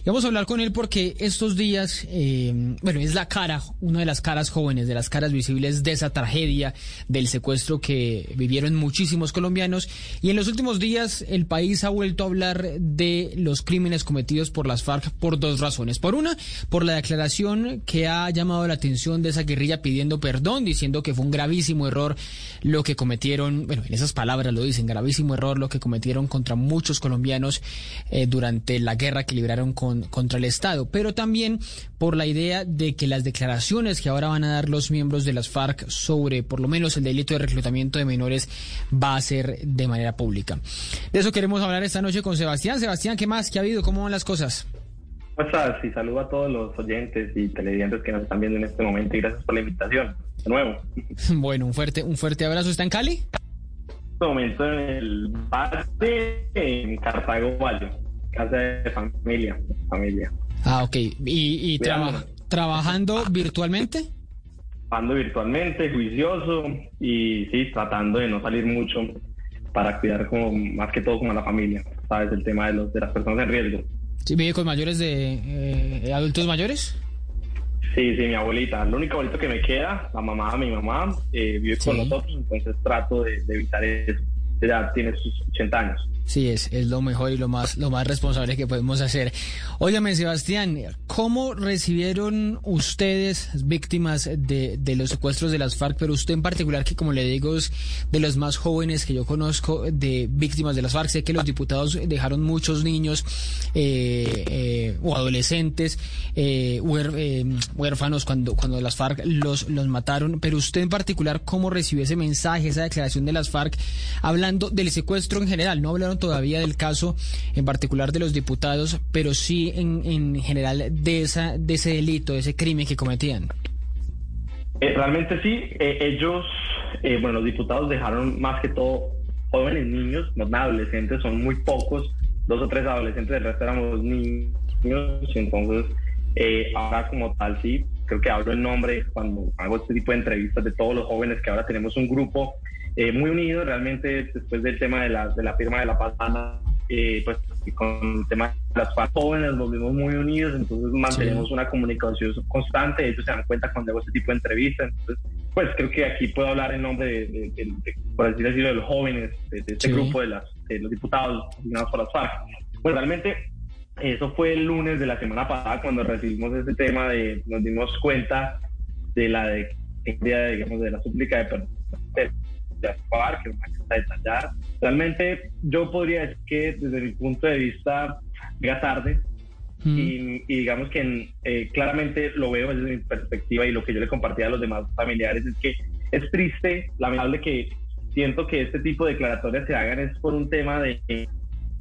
Vamos a hablar con él porque estos días, eh, bueno, es la cara, una de las caras jóvenes, de las caras visibles de esa tragedia del secuestro que vivieron muchísimos colombianos. Y en los últimos días el país ha vuelto a hablar de los crímenes cometidos por las FARC por dos razones. Por una, por la declaración que ha llamado la atención de esa guerrilla pidiendo perdón, diciendo que fue un gravísimo error lo que cometieron, bueno, en esas palabras lo dicen, gravísimo error lo que cometieron contra muchos colombianos eh, durante la guerra que libraron con contra el Estado, pero también por la idea de que las declaraciones que ahora van a dar los miembros de las FARC sobre por lo menos el delito de reclutamiento de menores va a ser de manera pública. De eso queremos hablar esta noche con Sebastián. Sebastián, ¿qué más? ¿Qué ha habido? ¿Cómo van las cosas? ¿Cómo estás? Y saludo a todos los oyentes y televidentes que nos están viendo en este momento y gracias por la invitación. De nuevo. Bueno, un fuerte, un fuerte abrazo. ¿Está en Cali? En este momento en el base en Cartago Valle casa de familia, familia. Ah, ok. ¿Y, y trabajando virtualmente? Trabajando virtualmente, juicioso y sí, tratando de no salir mucho para cuidar como más que todo como a la familia, ¿sabes? El tema de, los, de las personas en riesgo. ¿Sí vive con mayores de eh, adultos mayores? Sí, sí, mi abuelita. La única abuelita que me queda, la mamá de mi mamá, eh, vive con nosotros, entonces trato de, de evitar eso. Ya tiene sus 80 años. Sí, es, es lo mejor y lo más, lo más responsable que podemos hacer. Óyame, Sebastián, ¿cómo recibieron ustedes, víctimas de, de, los secuestros de las FARC, pero usted en particular, que como le digo, es de los más jóvenes que yo conozco de víctimas de las FARC? Sé que los diputados dejaron muchos niños eh, eh, o adolescentes eh, huérfanos cuando, cuando las FARC los, los mataron, pero usted en particular, ¿cómo recibió ese mensaje, esa declaración de las FARC, hablando del secuestro en general? No hablaron todavía del caso en particular de los diputados, pero sí en, en general de, esa, de ese delito, de ese crimen que cometían. Eh, realmente sí, eh, ellos, eh, bueno, los diputados dejaron más que todo jóvenes niños, no adolescentes, son muy pocos, dos o tres adolescentes, el resto éramos niños, entonces ahora como tal sí, creo que hablo en nombre cuando hago este tipo de entrevistas de todos los jóvenes que ahora tenemos un grupo eh, muy unidos realmente después del tema de la, de la firma de la paz, eh, pues con el tema de las jóvenes nos vimos muy unidos, entonces mantenemos una comunicación constante, ellos se dan cuenta cuando hago este tipo de entrevistas, entonces pues creo que aquí puedo hablar en nombre de, por así decirlo, de los jóvenes, de, este grupo de, las, los diputados asignados por las FARC. Pues realmente eso fue el lunes de la semana pasada cuando recibimos este tema de, nos dimos cuenta de la de, digamos, de la súplica de perdón de, FARC, que es una detallada. Realmente yo podría decir que desde mi punto de vista llega tarde, y, digamos que eh, claramente lo veo desde mi perspectiva y lo que yo le compartía a los demás familiares es que es triste, lamentable que siento que este tipo de declaratorias se hagan es por un tema de,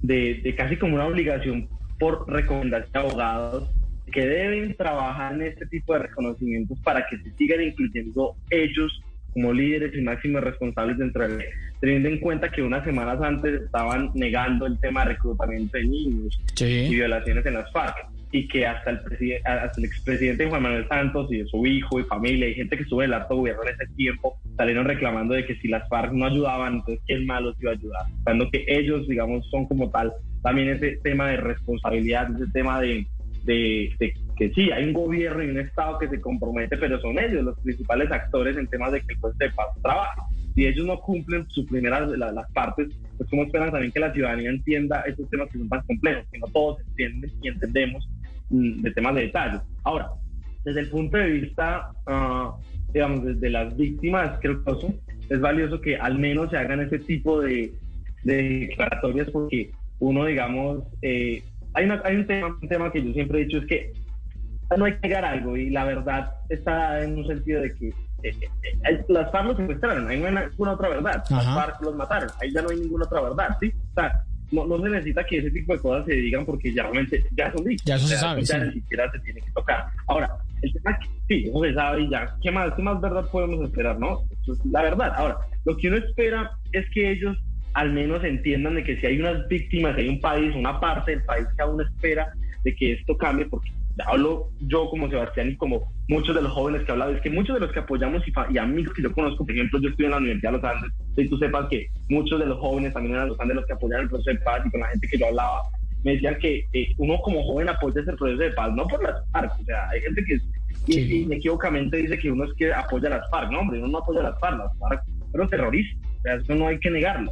de, casi como una obligación por recomendación de abogados que deben trabajar en este tipo de reconocimientos para que se sigan incluyendo ellos como líderes y máximos responsables dentro de teniendo en cuenta que unas semanas antes estaban negando el tema de reclutamiento de niños y violaciones en las FARC y que hasta el, hasta el expresidente Juan Manuel Santos y de su hijo y familia y gente que estuvo en el alto gobierno en ese tiempo salieron reclamando de que si las FARC no ayudaban, entonces quién más los iba a ayudar. Cuando que ellos, digamos, son como tal también ese tema de responsabilidad, ese tema de, de, que sí, hay un gobierno y un Estado que se compromete, pero son ellos los principales actores en temas de que el juez de paz trabaje si ellos no cumplen sus primeras las partes, pues cómo esperan también que la ciudadanía entienda estos temas que son tan complejos, que no todos entienden y entendemos mm, de temas de detalle. Ahora, desde el punto de vista, uh, digamos, desde las víctimas, creo que es valioso que al menos se hagan ese tipo de, declaratorias porque uno, digamos, eh, hay, hay un, tema, un tema que yo siempre he dicho, es que no hay que negar algo y la verdad está en un sentido de que eh, eh, eh, las FARC los secuestraron, ahí no hay ninguna otra verdad. Las FARC los mataron, ahí ya no hay ninguna otra verdad, ¿sí? O sea, no, no se necesita que ese tipo de cosas se digan porque ya realmente ya son dichas. Ya eso se sabe. Ya ni siquiera se tiene que tocar. Ahora, el tema es que sí, eso se sabe y ya, ¿qué más, qué más verdad podemos esperar, no? Eso es la verdad. Ahora, lo que uno espera es que ellos al menos entiendan de que si hay unas víctimas, hay un país, una parte del país que aún espera de que esto cambie, porque hablo yo como Sebastián y como muchos de los jóvenes que hablado, es que muchos de los que apoyamos y, amigos que yo conozco, por ejemplo, yo estoy en la Universidad de los Andes, y tú sepas que muchos de los jóvenes también eran los Andes los que apoyaron el proceso de paz y con la gente que yo hablaba, me decían que eh, uno como joven apoya ese proceso de paz, no por las FARC, o sea, hay gente que inequívocamente dice que uno es que apoya las FARC, no hombre, uno no apoya las FARC, las FARC fueron terroristas, o sea, eso no hay que negarlo.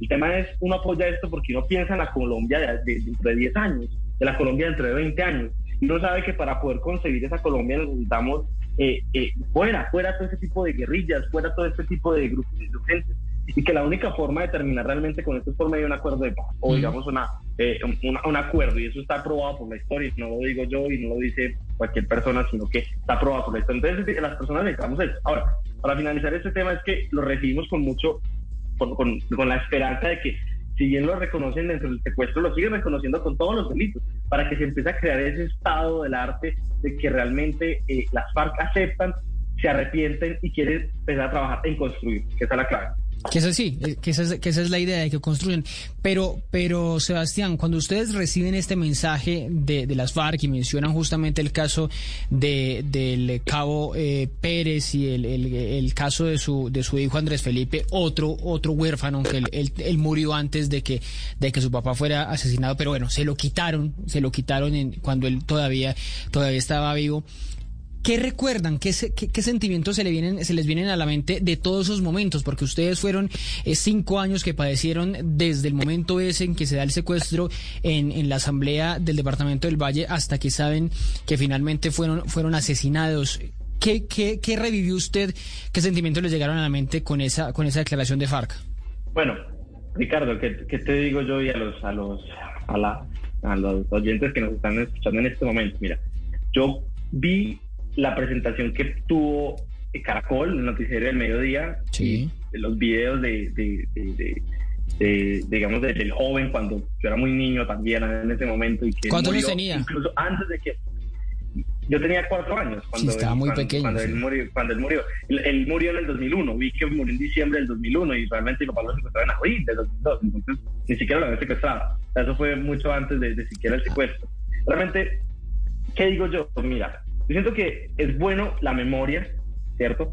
El tema es, uno apoya esto porque uno piensa en la Colombia de, dentro de 10 años, de la Colombia dentro de 20 años, uno sabe que para poder concebir esa Colombia necesitamos eh, eh, fuera, fuera todo ese tipo de guerrillas, fuera todo este tipo de grupos insurgentes. Y que la única forma de terminar realmente con esto es por medio de un acuerdo de paz, o digamos una, eh, un, acuerdo, y eso está aprobado por la historia, no lo digo yo y no lo dice cualquier persona, sino que está aprobado por la historia. Entonces, las personas necesitamos eso. Ahora, para finalizar este tema, es que lo recibimos con mucho, con, con la esperanza de que si bien lo reconocen dentro del secuestro, lo siguen reconociendo con todos los delitos, para que se empiece a crear ese estado del arte de que realmente eh, las FARC aceptan, se arrepienten y quieren empezar a trabajar en construir, que esa es la clave. Que esa sí, eh, que esa, es, que esa es la idea de que construyen. Pero, pero Sebastián, cuando ustedes reciben este mensaje de, de las FARC y mencionan justamente el caso de, del cabo eh, Pérez y el, el, el, caso de su, de su hijo Andrés Felipe, otro, otro huérfano que él, él, murió antes de que, de que su papá fuera asesinado, pero bueno, se lo quitaron, se lo quitaron en, cuando él todavía, todavía estaba vivo. ¿Qué recuerdan? ¿Qué, qué, sentimientos se, le vienen, se les vienen a la mente de todos esos momentos? Porque ustedes fueron eh, cinco años que padecieron desde el momento ese en que se da el secuestro en, en, la asamblea del departamento del Valle hasta que saben que finalmente fueron, fueron asesinados. ¿Qué, qué, qué revivió usted? ¿Qué sentimientos les llegaron a la mente con esa, con esa declaración de FARC? Bueno, Ricardo, ¿qué, qué te digo yo y a los, a los, a, la, a los oyentes que nos están escuchando en este momento? Mira, yo vi la presentación que tuvo Caracol, el noticiero del mediodía, sí. de los videos de, de, digamos, del joven cuando yo era muy niño también en ese momento. Y que ¿Cuántos años tenía? Incluso antes de que... Yo tenía cuatro años cuando, estaba muy pequeño, cuando, él murió, cuando él murió. Él, murió en el 2001, vi que murió en diciembre del 2001 y realmente mi papá lo secuestraron en abril del 2002, entonces ni siquiera lo había secuestrado. eso fue mucho antes de, de siquiera el secuestro. Realmente, ¿qué digo yo? Pues mira, yo siento que es bueno la memoria, ¿cierto?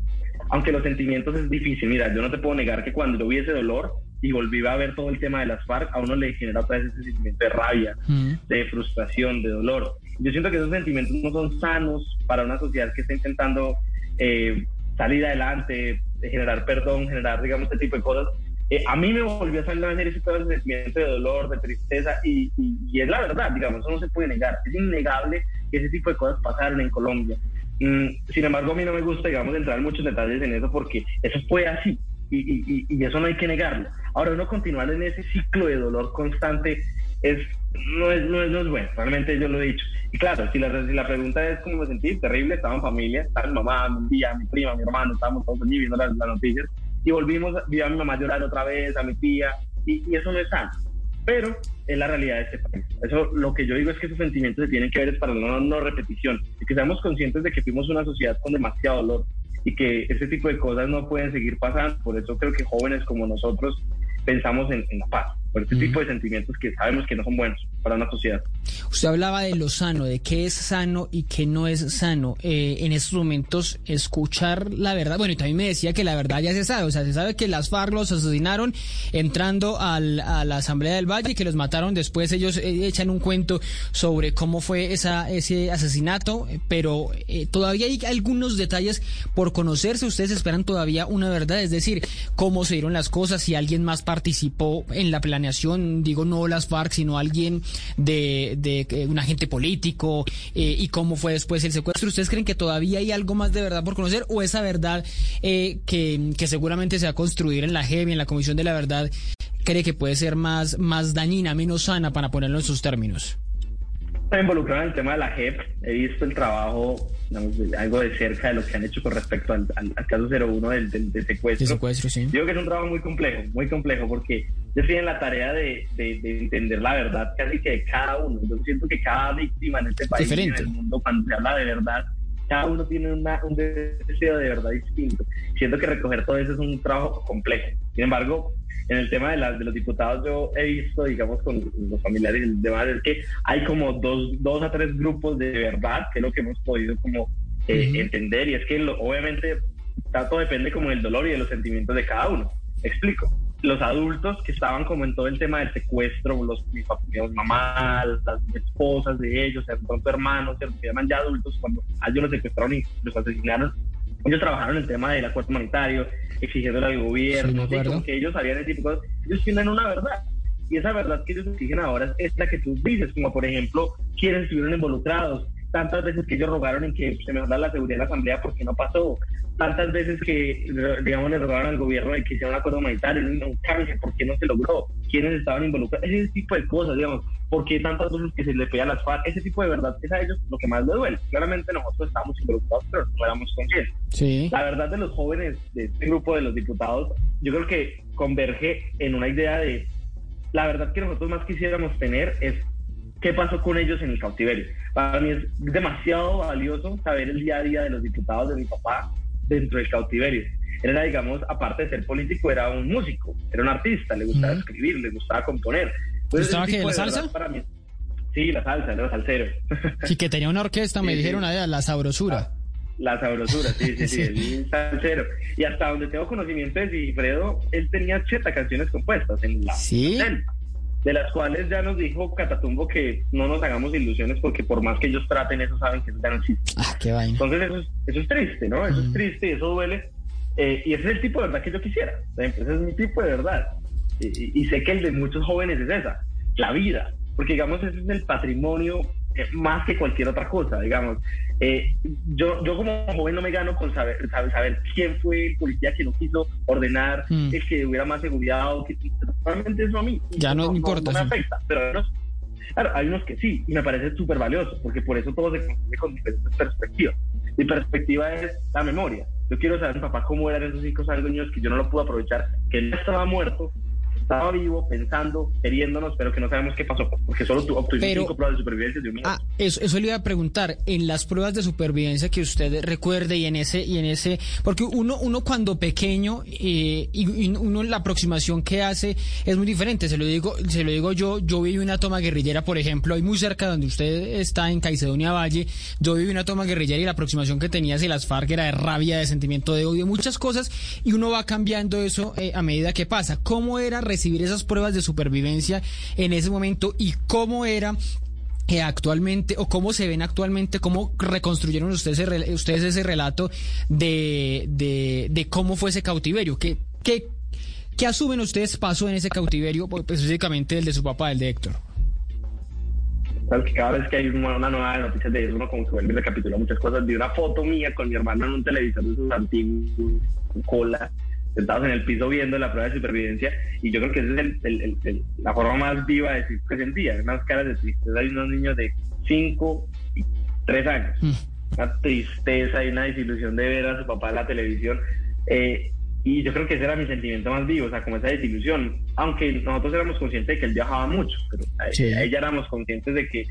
Aunque los sentimientos es difícil. Mira, yo no te puedo negar que cuando yo vi ese dolor y volví a ver todo el tema de las FARC, a uno le genera otra vez ese sentimiento de rabia, mm. de frustración, de dolor. Yo siento que esos sentimientos no son sanos para una sociedad que está intentando eh, salir adelante, generar perdón, generar, digamos, este tipo de cosas. Eh, a mí me volvió a salir a ese todo ese sentimiento de dolor, de tristeza, y, y, es la verdad, digamos, eso no se puede negar. Es innegable ese tipo de cosas pasaron en Colombia. Mm, sin embargo, a mí no me gusta, digamos, entrar en muchos detalles en eso porque eso fue así y, y, eso no hay que negarlo. Ahora, uno continuar en ese ciclo de dolor constante es no es, no es, no es bueno, realmente yo lo he dicho. Y claro, si la, si la pregunta es cómo me sentí, terrible, estaba en familia, estaba mi mamá, mi tía, mi prima, mi hermano, estábamos todos allí viendo las, noticias y volvimos, vi a mi mamá llorar otra vez, a mi tía, y, y eso no es sano. Pero es la realidad de este país. Eso lo que yo digo es que esos sentimientos se tienen que ver es para no, no repetición y que seamos conscientes de que fuimos una sociedad con demasiado dolor y que ese tipo de cosas no pueden seguir pasando. Por eso creo que jóvenes como nosotros pensamos en, en la paz por este tipo de sentimientos que sabemos que no son buenos para una sociedad. Usted hablaba de lo sano, de qué es sano y qué no es sano. Eh, en estos momentos, escuchar la verdad, bueno, y también me decía que la verdad ya se sabe, o sea, se sabe que las FARC los asesinaron entrando al, a la Asamblea del Valle y que los mataron. Después, ellos eh, echan un cuento sobre cómo fue esa, ese asesinato, pero eh, todavía hay algunos detalles por conocerse, ustedes esperan todavía una verdad, es decir, cómo se dieron las cosas, si alguien más participó en la planeación. Digo no las FARC, sino alguien de, de un agente político eh, y cómo fue después el secuestro. ¿Ustedes creen que todavía hay algo más de verdad por conocer o esa verdad eh, que, que seguramente se va a construir en la y en la Comisión de la Verdad cree que puede ser más, más dañina, menos sana para ponerlo en sus términos? Estoy involucrado en el tema de la JEP. He visto el trabajo, algo de cerca de lo que han hecho con respecto al, caso 01 del, del, secuestro. secuestro sí. Digo que es un trabajo muy complejo, muy complejo, porque yo estoy en la tarea de, entender la verdad casi que de cada uno. Yo siento que cada víctima en este país y en el mundo, cuando se habla de verdad, cada uno tiene un deseo de verdad distinto. Siento que recoger todo eso es un trabajo complejo. Sin embargo, en el tema de, de los diputados yo he visto, digamos, con los familiares y demás, es que hay como dos, dos a tres grupos de verdad, que es lo que hemos podido como eh, entender, y es que obviamente todo depende como del dolor y de los sentimientos de cada uno. Explico. Los adultos que estaban como en todo el tema del secuestro, los mis, mamás, las esposas de ellos, de pronto hermanos, se llaman ya adultos, cuando a ellos los secuestraron y los asesinaron, ellos trabajaron en el tema del acuerdo humanitario, exigiendo al gobierno, que ellos sabían ese tipo de cosas. Ellos tienen una verdad. Y esa verdad que ellos exigen ahora es la que tú dices, como por ejemplo, quienes estuvieron involucrados, tantas veces que ellos rogaron en que se mejorara la seguridad de la asamblea porque no pasó, tantas veces que, digamos, le rogaron al gobierno de que hiciera un acuerdo humanitario, un canje, ¿por qué no se logró? ¿Quiénes estaban involucrados? Ese tipo de cosas, digamos, ¿por qué tantas veces que se le pega a las FARC? Ese tipo de verdad es a ellos lo que más les duele. Claramente nosotros estamos involucrados, pero no éramos conscientes. Sí. La verdad de los jóvenes de este grupo de los diputados, yo creo que converge en una idea de la verdad que nosotros más quisiéramos tener es qué pasó con ellos en el cautiverio. Para mí es demasiado valioso saber el día a día de los diputados de mi papá dentro del cautiverio. Él era, digamos, aparte de ser político, era un músico, era un artista, le gustaba escribir, le gustaba componer. ¿Le ¿Gustaba que la salsa? Para mí, sí, la salsa, era salsero. Sí, que tenía una orquesta, me dijeron allá, la sabrosura. La, sabrosura, sí, sí, sí, sí. salsero. Y hasta donde tengo conocimiento de Sigifredo, él tenía 80 canciones compuestas en la ¿Sí? De las cuales ya nos dijo Catatumbo que no nos hagamos ilusiones porque por más que ellos traten eso saben que ya no existe. Ah, qué vaina. Entonces eso es, eso es triste, ¿no? Eso es triste y eso duele. Eh, y ese es el tipo de verdad que yo quisiera. Ese es mi tipo de verdad. Y, y, sé que el de muchos jóvenes es esa, la vida. Porque digamos, ese es el patrimonio eh, más que cualquier otra cosa, digamos. Eh, yo, yo como joven no me gano con saber, saber, quién fue el policía que no quiso ordenar mm. el que hubiera más seguridad o que realmente eso a mí ya no, importa. No me afecta, pero hay unos, claro, hay unos que sí, y me parece súper valioso, porque por eso todo se construye con diferentes perspectivas. Mi perspectiva es la memoria. Yo quiero saber papá cómo eran esos cinco años que yo no lo pude aprovechar, que él estaba muerto, estaba vivo, pensando, queriéndonos, pero que no sabemos qué pasó, porque solo obtuvimos cinco pruebas de supervivencia de un Ah, eso, eso le iba a preguntar, en las pruebas de supervivencia que usted recuerde y en ese, y en ese, porque uno, uno cuando pequeño, eh, y, uno la aproximación que hace es muy diferente, se lo digo, se lo digo yo, yo viví una toma guerrillera, por ejemplo, ahí muy cerca donde usted está, en Caicedonia Valle, yo viví una toma guerrillera y la aproximación que tenía hacia las FARC era de rabia, de sentimiento de odio, muchas cosas, y uno va cambiando eso eh, a medida que pasa. ¿Cómo era recibir esas pruebas de supervivencia en ese momento y cómo era eh, actualmente o cómo se ven actualmente, cómo reconstruyeron ustedes ese, ustedes ese relato de, de, cómo fue ese cautiverio, qué, qué, qué asumen ustedes pasó en ese cautiverio, pues, específicamente el de su papá, el de Héctor. que cada vez que hay una, nueva noticia de eso, uno como que vuelve y recapitula muchas cosas. Vi una foto mía con mi hermano en un televisor de sus antiguos, cola, sentados en el piso viendo la prueba de supervivencia y yo creo que esa es la forma más viva de decir que sentía, unas caras de tristeza. Hay unos niños de 5 y 3 años, mm. una tristeza y una desilusión de ver a su papá en la televisión. Eh, y yo creo que ese era mi sentimiento más vivo, o sea, como esa desilusión. Aunque nosotros éramos conscientes de que él viajaba mucho, pero ahí, ya éramos conscientes de que,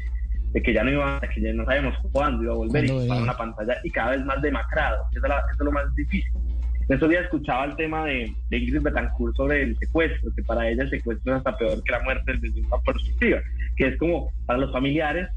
de que ya no iba, que ya no sabíamos cuándo iba a volver y para una pantalla y cada vez más demacrado. Eso, es lo más difícil. En estos días escuchaba el tema de, de Ingrid Betancourt sobre el secuestro, que para ella el secuestro es hasta peor que la muerte desde una perspectiva, que es como para los familiares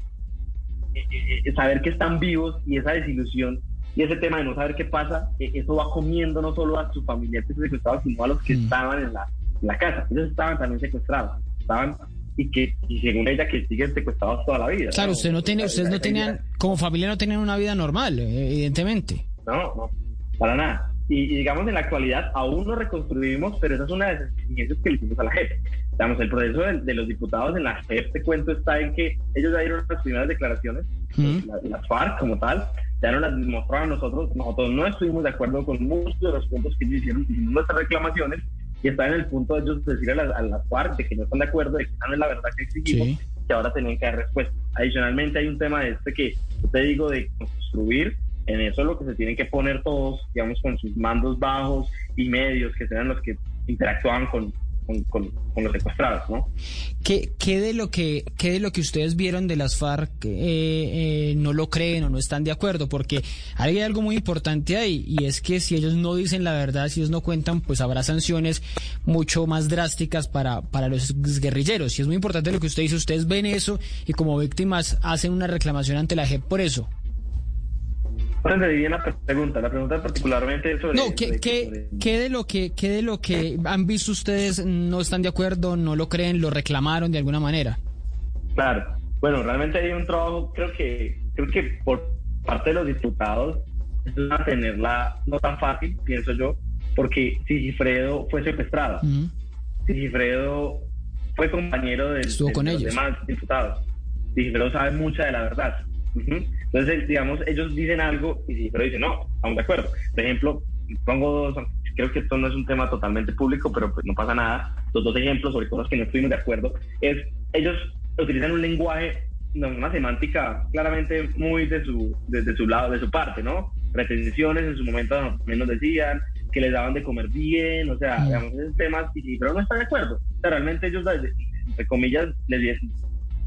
eh, eh, eh, saber que están vivos y esa desilusión y ese tema de no saber qué pasa, eso va comiendo no solo a sus familiares secuestrados, sino a los que mm. estaban en la, en la casa. Ellos estaban también secuestrados, estaban y que y según ella que siguen secuestrados toda la vida. Claro, usted no tiene, ustedes no tenían, como familia no tenían una vida normal, evidentemente. No, no, para nada. Y, digamos, en la actualidad aún no reconstruimos, pero esa es una de las exigencias que le hicimos a la JEP. Digamos, el proceso de, los diputados en la JEP, te cuento, está en que ellos ya dieron las primeras declaraciones, las FARC como tal, ya no las mostraron a nosotros, nosotros no estuvimos de acuerdo con muchos de los puntos que ellos hicieron, hicimos nuestras reclamaciones, y está en el punto de ellos decir a las, a FARC de que no están de acuerdo, de que no es la verdad que exigimos, que ahora tenían que dar respuesta. Adicionalmente hay un tema de este que te digo de construir en eso es lo que se tienen que poner todos, digamos, con sus mandos bajos y medios, que sean los que interactúan con, con, los secuestrados, ¿no? ¿Qué, ¿Qué, de lo que, qué de lo que ustedes vieron de las FARC eh, eh, no lo creen o no están de acuerdo? Porque hay algo muy importante ahí y es que si ellos no dicen la verdad, si ellos no cuentan, pues habrá sanciones mucho más drásticas para, para los guerrilleros. Y es muy importante lo que usted dice, ustedes ven eso y como víctimas hacen una reclamación ante la JEP por eso entendí bien la pregunta. La pregunta particularmente sobre... No, ¿qué, qué, de lo que, ¿qué de lo que han visto ustedes no están de acuerdo, no lo creen, lo reclamaron de alguna manera? Claro. Bueno, realmente hay un trabajo, creo que, creo que por parte de los diputados es tenerla no tan fácil, pienso yo, porque Sigifredo fue secuestrado. Sigifredo fue compañero de, con los ellos. demás diputados. Sigifredo sabe mucha de la verdad. Entonces, digamos, ellos dicen algo y pero dicen, no, estamos de acuerdo. Por ejemplo, pongo dos, creo que esto no es un tema totalmente público, pero pues no pasa nada. Los dos ejemplos sobre cosas que no estuvimos de acuerdo es, ellos utilizan un lenguaje, una semántica claramente muy de su, desde su lado, de su parte, ¿no? Retenciones en su momento menos decían, que les daban de comer bien, o sea, digamos, esos temas, y, pero no están de acuerdo. O sea, realmente ellos, entre comillas, les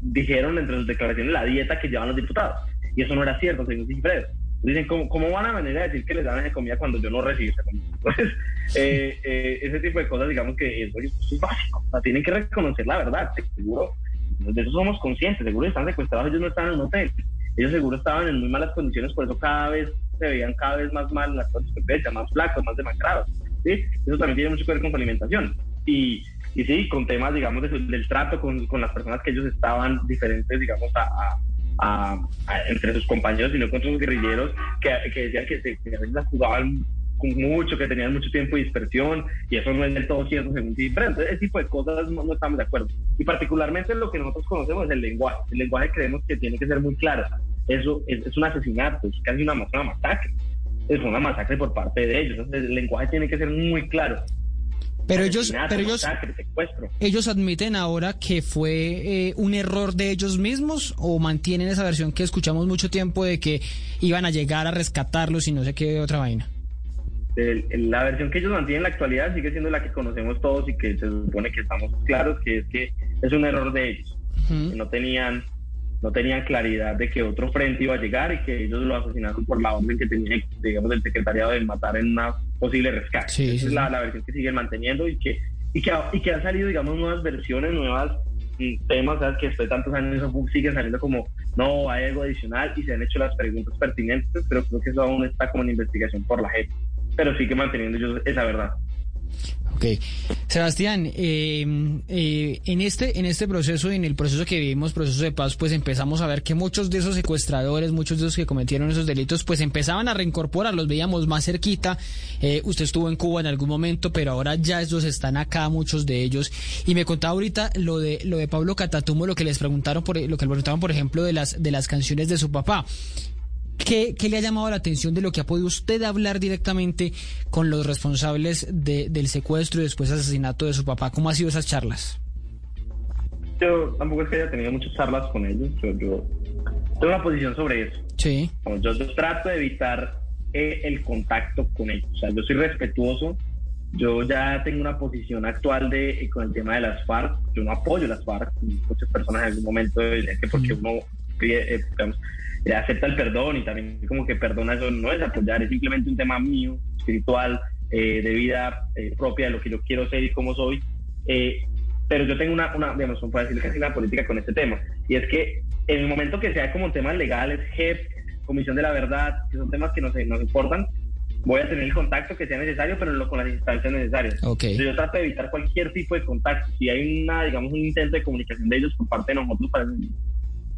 dijeron entre sus declaraciones la dieta que llevan los diputados. Y eso no era cierto, señor Cifredo. Dicen, ¿cómo, ¿cómo, van a venir a decir que les dan esa comida cuando yo no recibo esa comida? Entonces, eh, eh, ese tipo de cosas, digamos que es, es básico. O sea, tienen que reconocer la verdad, seguro. De eso somos conscientes, seguro están secuestrados, ellos no están en un hotel. Ellos seguro estaban en muy malas condiciones, por eso cada vez se veían cada vez más mal las cosas más flacos, más demacrados. ¿sí? Eso también tiene mucho que ver con su alimentación. Y, y sí, con temas, digamos, del trato con, con, las personas que ellos estaban diferentes, digamos, a, entre sus compañeros y no con sus guerrilleros, que, que decían que, se, a las jugaban mucho, que tenían mucho tiempo de dispersión, y eso no es del todo cierto según sí. Pero ese tipo de cosas no, estamos de acuerdo. Y particularmente lo que nosotros conocemos es el lenguaje. El lenguaje creemos que tiene que ser muy claro. Eso es, un asesinato, es casi una, una masacre. Es una masacre por parte de ellos. Entonces, el lenguaje tiene que ser muy claro. Pero ellos, pero ellos, ellos admiten ahora que fue eh, un error de ellos mismos o mantienen esa versión que escuchamos mucho tiempo de que iban a llegar a rescatarlos y no sé qué otra vaina. la versión que ellos mantienen en la actualidad sigue siendo la que conocemos todos y que se supone que estamos claros que es que es un error de ellos, que no tenían no tenían claridad de que otro frente iba a llegar y que ellos lo asesinaron por la orden que tenía, digamos, el secretariado de matar en una posible rescate. Esa es la, versión que siguen manteniendo y que, y que, y que han salido, digamos, nuevas versiones, nuevas mm, temas, ¿sabes? que después de tantos años eso siguen saliendo como, no, hay algo adicional y se han hecho las preguntas pertinentes, pero creo que eso aún está como en investigación por la gente. Pero sigue manteniendo ellos esa verdad. Ok. Sebastián, eh, eh, en, este, en este proceso y en el proceso que vivimos, proceso de paz, pues empezamos a ver que muchos de esos secuestradores, muchos de esos que cometieron esos delitos, pues empezaban a reincorporar, los veíamos más cerquita. Eh, usted estuvo en Cuba en algún momento, pero ahora ya esos están acá, muchos de ellos. Y me contaba ahorita lo de lo de Pablo Catatumbo, lo que les preguntaron, por, lo que le preguntaban, por ejemplo, de las, de las canciones de su papá. ¿Qué, le ha llamado la atención de lo que ha podido usted hablar directamente con los responsables del secuestro y después asesinato de su papá? ¿Cómo han sido esas charlas? Yo tampoco es que haya tenido muchas charlas con ellos. Yo, tengo una posición sobre eso. Sí. Yo, trato de evitar eh, el contacto con ellos. O sea, yo soy respetuoso. Yo ya tengo una posición actual de eh, con el tema de las FARC. Yo no apoyo las FARC. Muchas personas en algún momento, es que porque uno eh, digamos, acepta el perdón y también como que perdona eso no es apoyar, es simplemente un tema mío, espiritual, eh, de vida eh, propia, de lo que yo quiero ser y cómo soy. Eh, pero yo tengo una, una digamos, puedo decir casi una política con este tema, y es que en el momento que sea como temas legales, JEP, Comisión de la Verdad, que son temas que nos, nos importan, voy a tener el contacto que sea necesario, pero no con las instancias necesarias. Okay. Yo trato de evitar cualquier tipo de contacto. Si hay una, digamos, un intento de comunicación de ellos por parte de nosotros para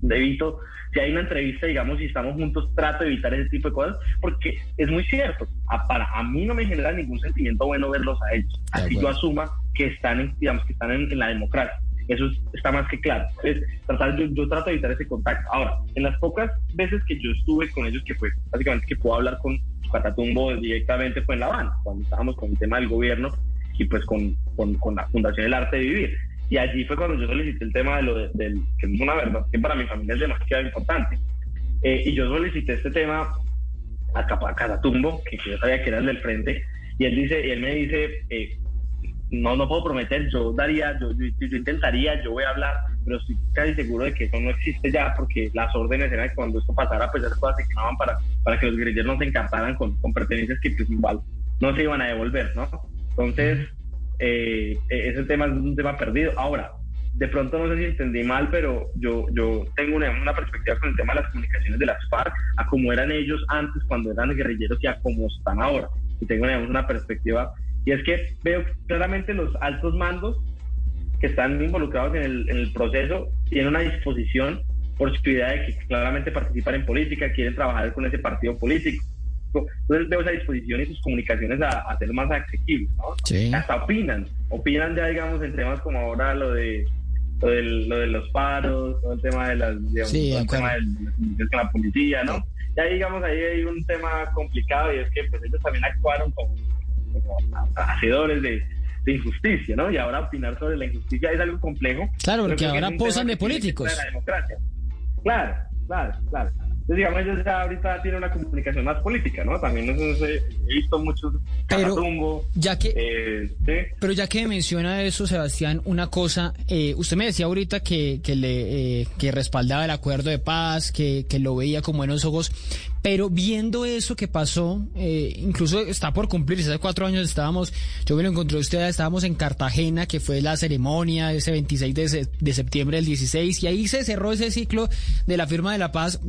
evito, si hay una entrevista, digamos, y estamos juntos, trato de evitar ese tipo de cosas, porque es muy cierto, a, para, a mí no me genera ningún sentimiento bueno verlos a ellos, así yo asuma que están, en, digamos, que están en, la democracia. Eso está más que claro. tratar, yo, trato de evitar ese contacto. Ahora, en las pocas veces que yo estuve con ellos, que fue básicamente que puedo hablar con Catatumbo directamente, fue en La Habana, cuando estábamos con el tema del gobierno y pues con, con, con la Fundación El Arte de Vivir y allí fue cuando yo solicité el tema de lo del, que es una verdad, que para mi familia es demasiado importante. Eh, y yo solicité este tema a, Catatumbo, que, yo sabía que era el del frente, y él dice, y él me dice, eh, no, no puedo prometer, yo daría, yo, yo, intentaría, yo voy a hablar, pero estoy casi seguro de que eso no existe ya, porque las órdenes eran que cuando esto pasara, pues esas cosas se quemaban para, para que los guerrilleros no se encantaran con, con pertenencias que pues igual no se iban a devolver, ¿no? Entonces, eh, e-, ese tema es un tema perdido. Ahora, de pronto no sé si entendí mal, pero yo, yo tengo una, una, perspectiva con el tema de las comunicaciones de las FARC, a cómo eran ellos antes cuando eran guerrilleros y a cómo están ahora. Y tengo una perspectiva, y es que veo claramente los altos mandos que están involucrados en el, en el proceso tienen una disposición por su idea de que claramente participan en política, quieren trabajar con ese partido político entonces veo esa disposición y sus comunicaciones a, ser más accesibles, ¿no? Hasta opinan, opinan ya, digamos, en temas como ahora lo de lo de, lo de los paros, todo el tema de las, digamos, el tema de, la policía, ¿no? Ya digamos, ahí hay un tema complicado y es que pues ellos también actuaron como, hacedores de, de injusticia, ¿no? Y ahora opinar sobre la injusticia es algo complejo. Claro, porque ahora posan de políticos. Claro, claro, claro. Entonces, digamos, ellos ya ahorita tienen una comunicación más política, ¿no? También he visto muchos pero ya que eh, pero ya que menciona eso Sebastián una cosa eh, usted me decía ahorita que, que le eh, que respaldaba el acuerdo de paz que, que lo veía con buenos ojos pero viendo eso que pasó, incluso está por cumplirse, hace cuatro años estábamos, yo me lo encontré usted, estábamos en Cartagena, que fue la ceremonia ese 26 de, de septiembre del 16, y ahí se cerró ese ciclo de la firma de la paz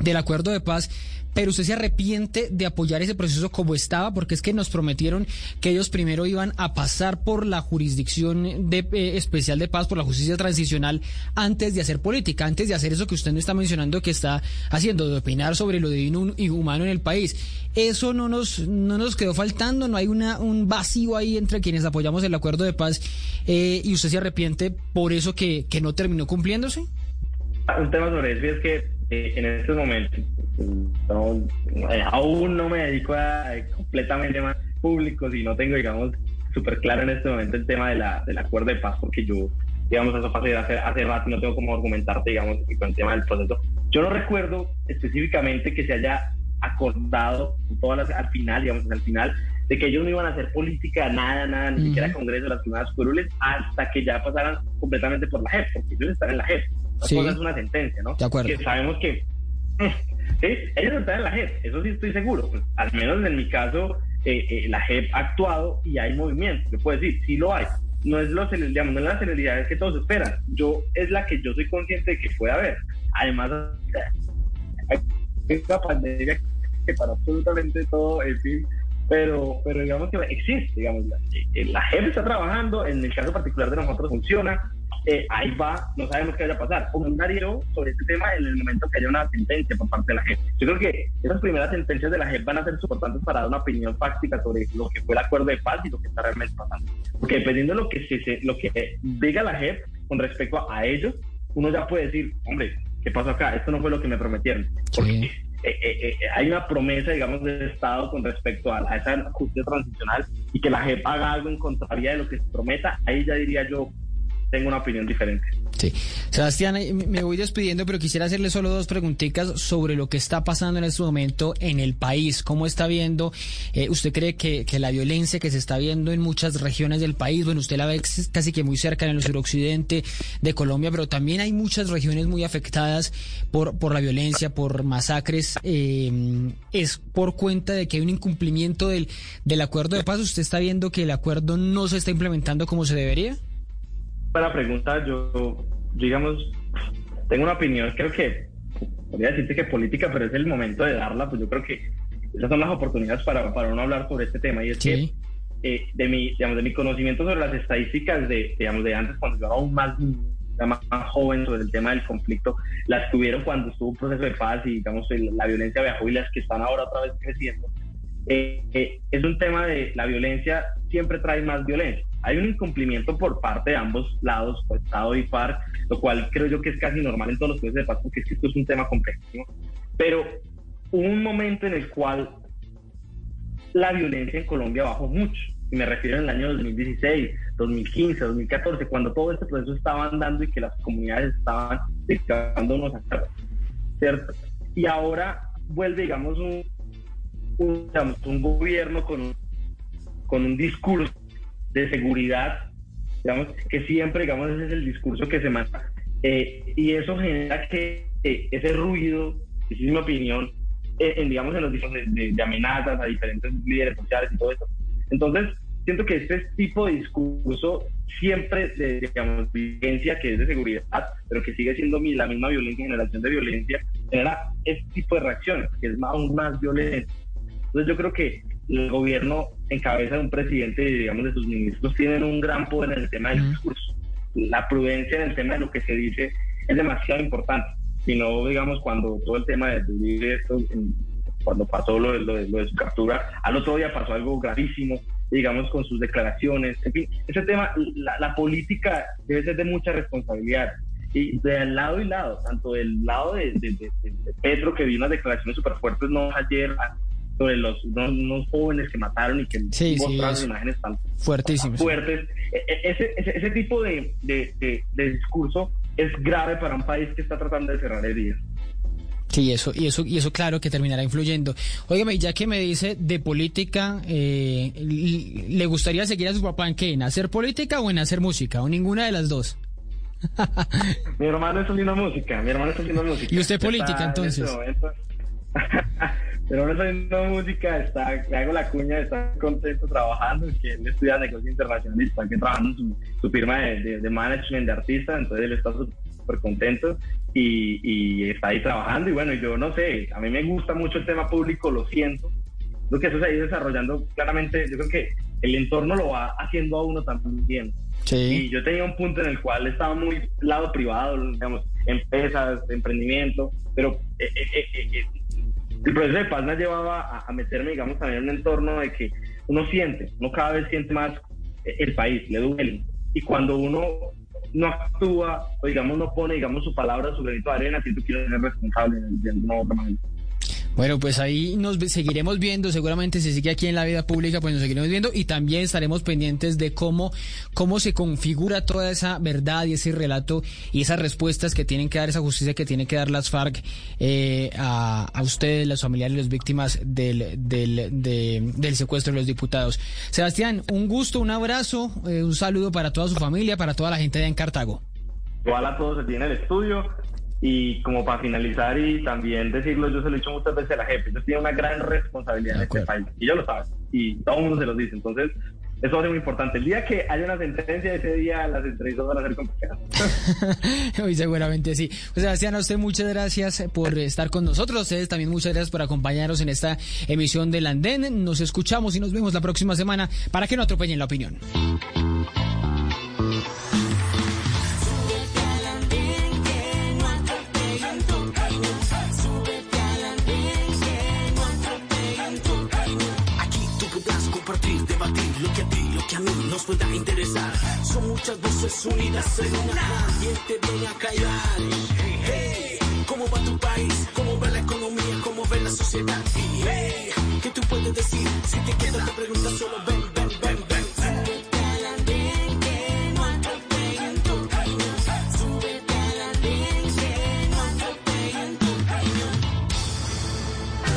del acuerdo de paz, pero usted se arrepiente de apoyar ese proceso como estaba, porque es que nos prometieron que ellos primero iban a pasar por la jurisdicción de, eh, especial de paz, por la justicia transicional, antes de hacer política, antes de hacer eso que usted no está mencionando que está haciendo, de opinar sobre lo divino y humano en el país. Eso no nos, no nos quedó faltando, no hay una, un vacío ahí entre quienes apoyamos el acuerdo de paz eh, y usted se arrepiente por eso que, que no terminó cumpliéndose. Un tema sobre es que en estos momentos eh, aún no me dedico a, completamente más públicos y no tengo, digamos, súper claro en este momento el tema de la, del acuerdo de paz, porque yo, digamos, eso pasó hace, hace rato y no tengo cómo argumentarte, digamos, con el tema del proceso. Yo no recuerdo específicamente que se haya acordado todas al final, digamos, al final, de que ellos no iban a hacer política, nada, nada, ni siquiera Congreso de las primeras curules, hasta que ya pasaran completamente por la JEP, porque ellos están en la JEP. Sí. es una sentencia, ¿no? De acuerdo. Que sabemos que ¿sí? ellos están en la JEP, eso sí estoy seguro. Pues, al menos en mi caso, eh, eh, la JEP ha actuado y hay movimiento. Yo puedo decir, sí lo hay. No es, lo, digamos, no es la celeridad que todos esperan. Yo es la que yo soy consciente de que puede haber. Además, hay una pandemia que para absolutamente todo, en fin, pero, pero digamos que existe, digamos, la, eh, la JEP está trabajando, en el caso particular de nosotros funciona, eh, ahí va, no sabemos qué vaya a pasar. Comentario sobre este tema en el momento que haya una sentencia por parte de la JEP. Yo creo que esas primeras sentencias de la JEP van a ser importantes para dar una opinión fáctica sobre lo que fue el acuerdo de paz y lo que está realmente pasando. Porque dependiendo de lo que, se, lo que diga la JEP con respecto a ellos, uno ya puede decir, hombre, ¿qué pasó acá? Esto no fue lo que me prometieron. Porque eh, eh, eh, hay una promesa, digamos, del Estado con respecto a, esa justicia transicional y que la JEP haga algo en contraria de lo que se prometa, ahí ya diría yo, tengo una opinión diferente. Sí. Sebastián, me voy despidiendo, pero quisiera hacerle solo dos preguntitas sobre lo que está pasando en este momento en el país. ¿Cómo está viendo? Eh, ¿Usted cree que, que, la violencia que se está viendo en muchas regiones del país, bueno, usted la ve casi que muy cerca en el suroccidente de Colombia, pero también hay muchas regiones muy afectadas por, por la violencia, por masacres. Eh, ¿Es por cuenta de que hay un incumplimiento del, del acuerdo de paz? ¿Usted está viendo que el acuerdo no se está implementando como se debería? Para preguntar, yo, digamos, tengo una opinión, creo que, podría decirte que política, pero es el momento de darla, pues yo creo que esas son las oportunidades para, para uno hablar sobre este tema, y es que eh, de, mi, digamos, de mi conocimiento sobre las estadísticas de, digamos, de antes, cuando yo era aún más, más, joven sobre el tema del conflicto, las tuvieron cuando estuvo un proceso de paz y, digamos, la violencia viajó y las que están ahora otra vez creciendo. Eh, eh, es un tema de la violencia siempre trae más violencia hay un incumplimiento por parte de ambos lados, Estado y FARC, lo cual creo yo que es casi normal en todos los países de paz, porque esto es un tema complejo. Pero hubo un momento en el cual la violencia en Colombia bajó mucho. Y me refiero en el año 2016, 2015, 2014, cuando todo este proceso estaba andando y que las comunidades estaban dedicándonos a ¿cierto? Y ahora vuelve, digamos, un, un, gobierno con, con un discurso de seguridad, digamos, que siempre, digamos, ese es el discurso que se manda. Eh, y eso genera que eh, ese ruido, esa es mi opinión, eh, en, digamos, en los discursos de, amenazas a diferentes líderes sociales y todo eso. Entonces, siento que este tipo de discurso siempre de, digamos, violencia que es de seguridad, pero que sigue siendo la misma violencia, generación de violencia, genera este tipo de reacciones, que es aún más violento. Entonces yo creo que el gobierno en cabeza de un presidente y digamos de sus ministros tienen un gran poder en el tema del discurso. La prudencia en el tema de lo que se dice es demasiado importante. Si no, digamos, cuando todo el tema de esto, cuando pasó lo, de su captura, al otro día pasó algo gravísimo, digamos, con sus declaraciones. En fin, ese tema, la, política debe ser de mucha responsabilidad. Y de lado y lado, tanto del lado de, Petro, que vio unas declaraciones súper fuertes no ayer, sobre los unos, jóvenes que mataron y que sí, mostraron imágenes tan, fuertísimas fuertes. E, e, ese, ese, tipo de, de, discurso es grave para un país que está tratando de cerrar heridas. Sí, eso, y eso, y eso claro que terminará influyendo. Óigame, ya que me dice de política, eh, ¿le gustaría seguir a su papá en qué? ¿En hacer política o en hacer música? ¿O ninguna de las dos? mi hermano está haciendo música, mi hermano está haciendo música. ¿Y usted política entonces? pero no haciendo música, está, le hago la cuña, está contento trabajando, que él estudia negocio internacional está aquí trabajando en su, firma de, de, management de artista, entonces él está súper contento y, y, está ahí trabajando y bueno, yo no sé, a mí me gusta mucho el tema público, lo siento, creo que eso se ha ido desarrollando claramente, yo creo que el entorno lo va haciendo a uno también. Sí. Y yo tenía un punto en el cual estaba muy lado privado, digamos, empresas, emprendimiento, pero eh, eh, eh, el proceso de paz me llevaba a, meterme, digamos, también en un entorno de que uno siente, uno cada vez siente más el país, le duele. Y cuando uno no actúa, o digamos, no pone, digamos, su palabra, su granito de arena, siento que ser responsable de alguna otra. Bueno, pues ahí nos seguiremos viendo, seguramente si sigue aquí en la vida pública, pues nos seguiremos viendo y también estaremos pendientes de cómo, cómo se configura toda esa verdad y ese relato y esas respuestas que tienen que dar, esa justicia que tienen que dar las FARC eh, a, a, ustedes, las familiares las víctimas del, del, del secuestro de los diputados. Sebastián, un gusto, un abrazo, eh, un saludo para toda su familia, para toda la gente de en Cartago. Igual a todos aquí en el estudio y como para finalizar y también decirlo, yo se lo he dicho muchas veces a la jefe, ellos tienen una gran responsabilidad en este país y yo lo saben y todo el mundo se lo dice. Entonces, eso va a ser muy importante. El día que haya una sentencia, ese día las entrevistas van a ser complicadas. Hoy seguramente sí. Pues Sebastián, a usted muchas gracias por estar con nosotros. ustedes también muchas gracias por acompañarnos en esta emisión del Andén. Nos escuchamos y nos vemos la próxima semana para que no atropellen la opinión. Nos pueda interesar. Son muchas voces unidas en una. ¿Quién te viene a callar? Hey, ¿Cómo va tu país? ¿Cómo va la economía? ¿Cómo ve la sociedad? Hey, ¿Qué tú puedes decir? Si te quedas te preguntas, solo ven,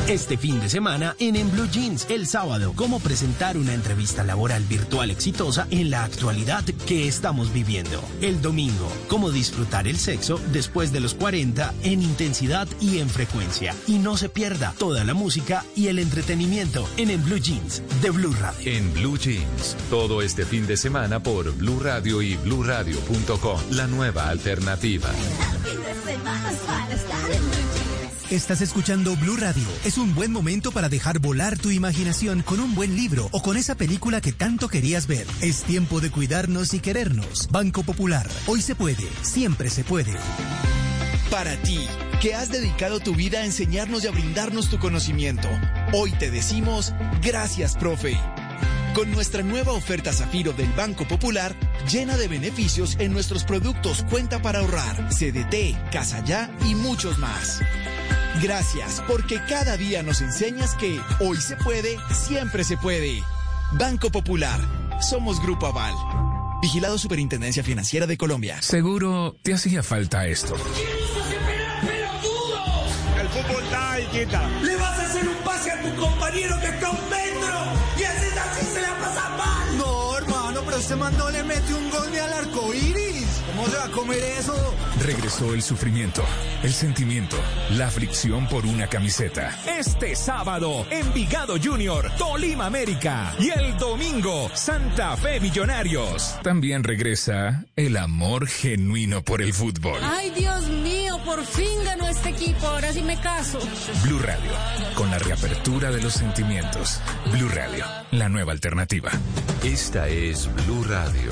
Este fin de semana en En Blue Jeans, el sábado, cómo presentar una entrevista laboral virtual exitosa en la actualidad que estamos viviendo. El domingo, cómo disfrutar el sexo después de los 40 en intensidad y en frecuencia. Y no se pierda toda la música y el entretenimiento en En Blue Jeans de Blue Radio. En Blue Jeans, todo este fin de semana por Blue Radio y BlueRadio.com, la nueva alternativa. Estás escuchando Blue Radio. Es un buen momento para dejar volar tu imaginación con un buen libro o con esa película que tanto querías ver. Es tiempo de cuidarnos y querernos. Banco Popular. Hoy se puede. Siempre se puede. Para ti, que has dedicado tu vida a enseñarnos y a brindarnos tu conocimiento, hoy te decimos gracias, profe. Con nuestra nueva oferta Zafiro del Banco Popular, llena de beneficios en nuestros productos Cuenta para ahorrar, CDT, Casa Ya y muchos más. Gracias, porque cada día nos enseñas que hoy se puede, siempre se puede. Banco Popular. Somos Grupo Aval. Vigilado Superintendencia Financiera de Colombia. Seguro te hacía falta esto. El fútbol está ahí, quita. Le vas a hacer un pase a tu compañero que está un metro. Y así, así se la pasa mal. No, hermano, pero este man no le mete un gol ni al arco iris. ¿Cómo se va a comer eso? Regresó el sufrimiento, el sentimiento, la aflicción por una camiseta. Este sábado, Envigado Junior, Tolima América. Y el domingo, Santa Fe Millonarios. También regresa el amor genuino por el fútbol. Ay, Dios mío, por fin ganó este equipo. Ahora sí me caso. Blue Radio, con la reapertura de los sentimientos. Blue Radio, la nueva alternativa. Esta es Blue Radio.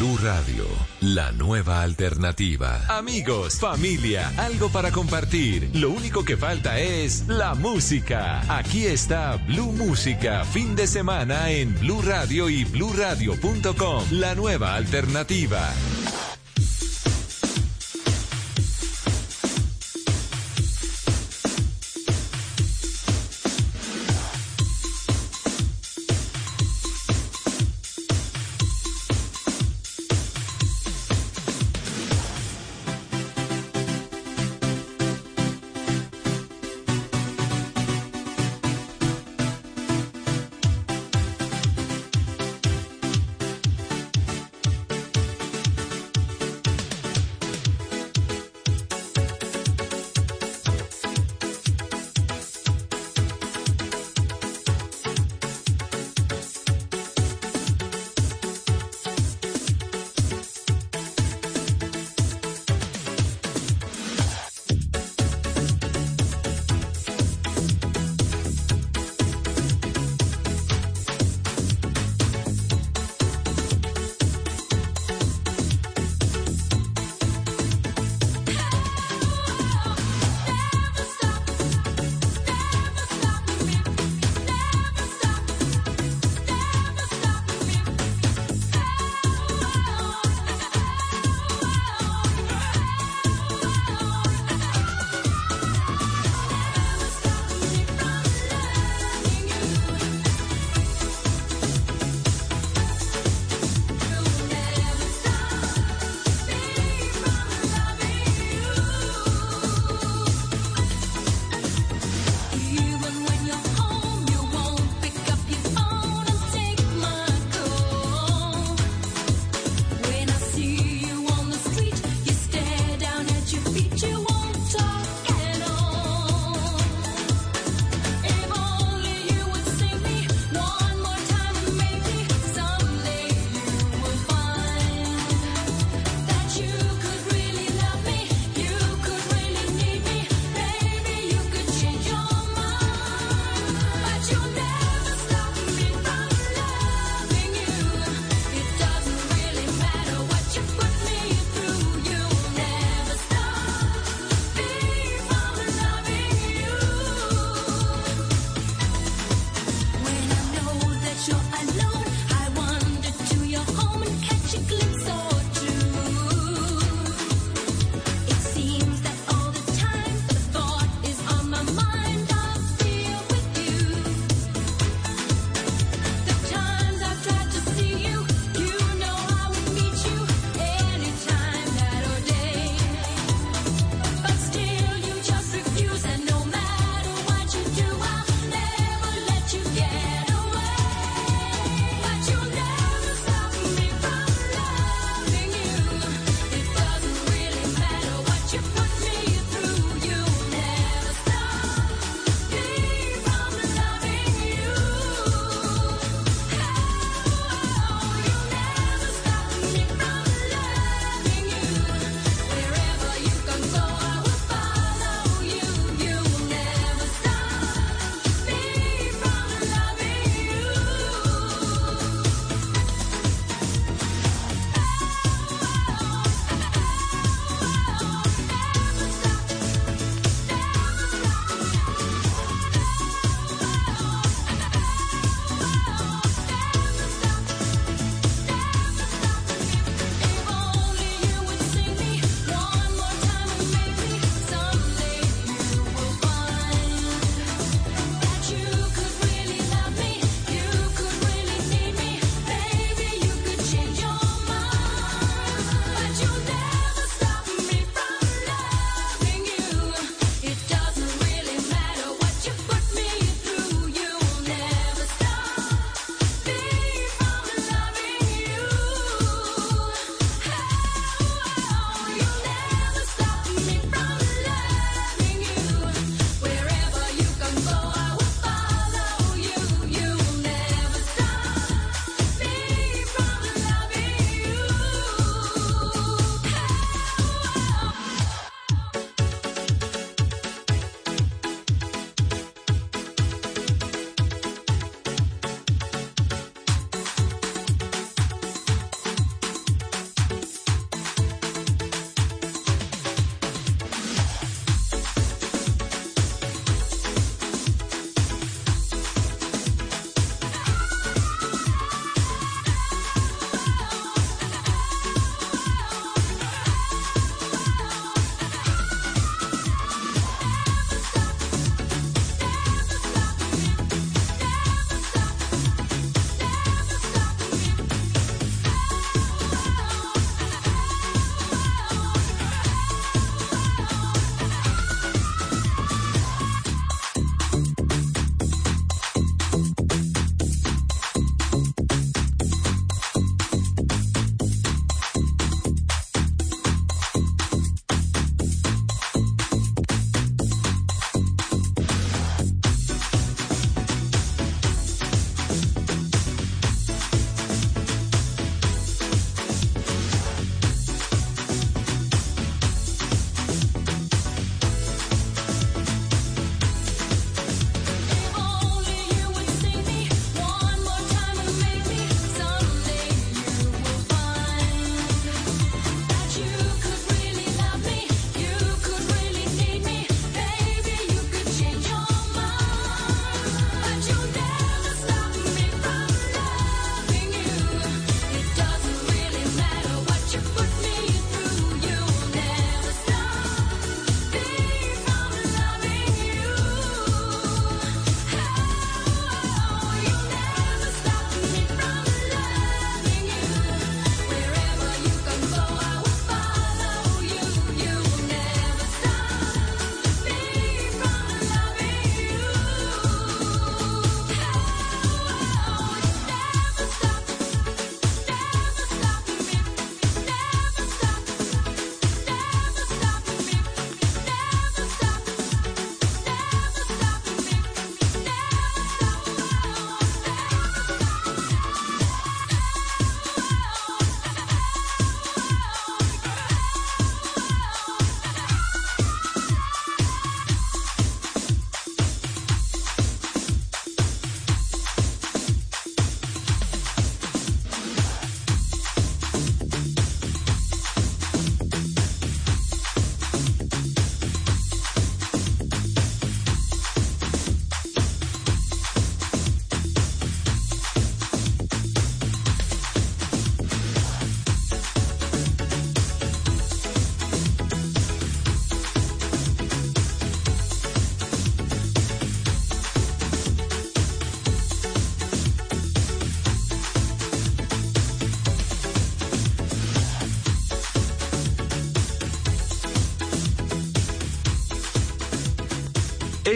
Blue Radio, la nueva alternativa. Amigos, familia, algo para compartir. Lo único que falta es la música. Aquí está Blue Música, fin de semana en Blue Radio y bluradio.com, la nueva alternativa.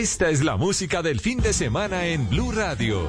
Esta es la música del fin de semana en Blue Radio.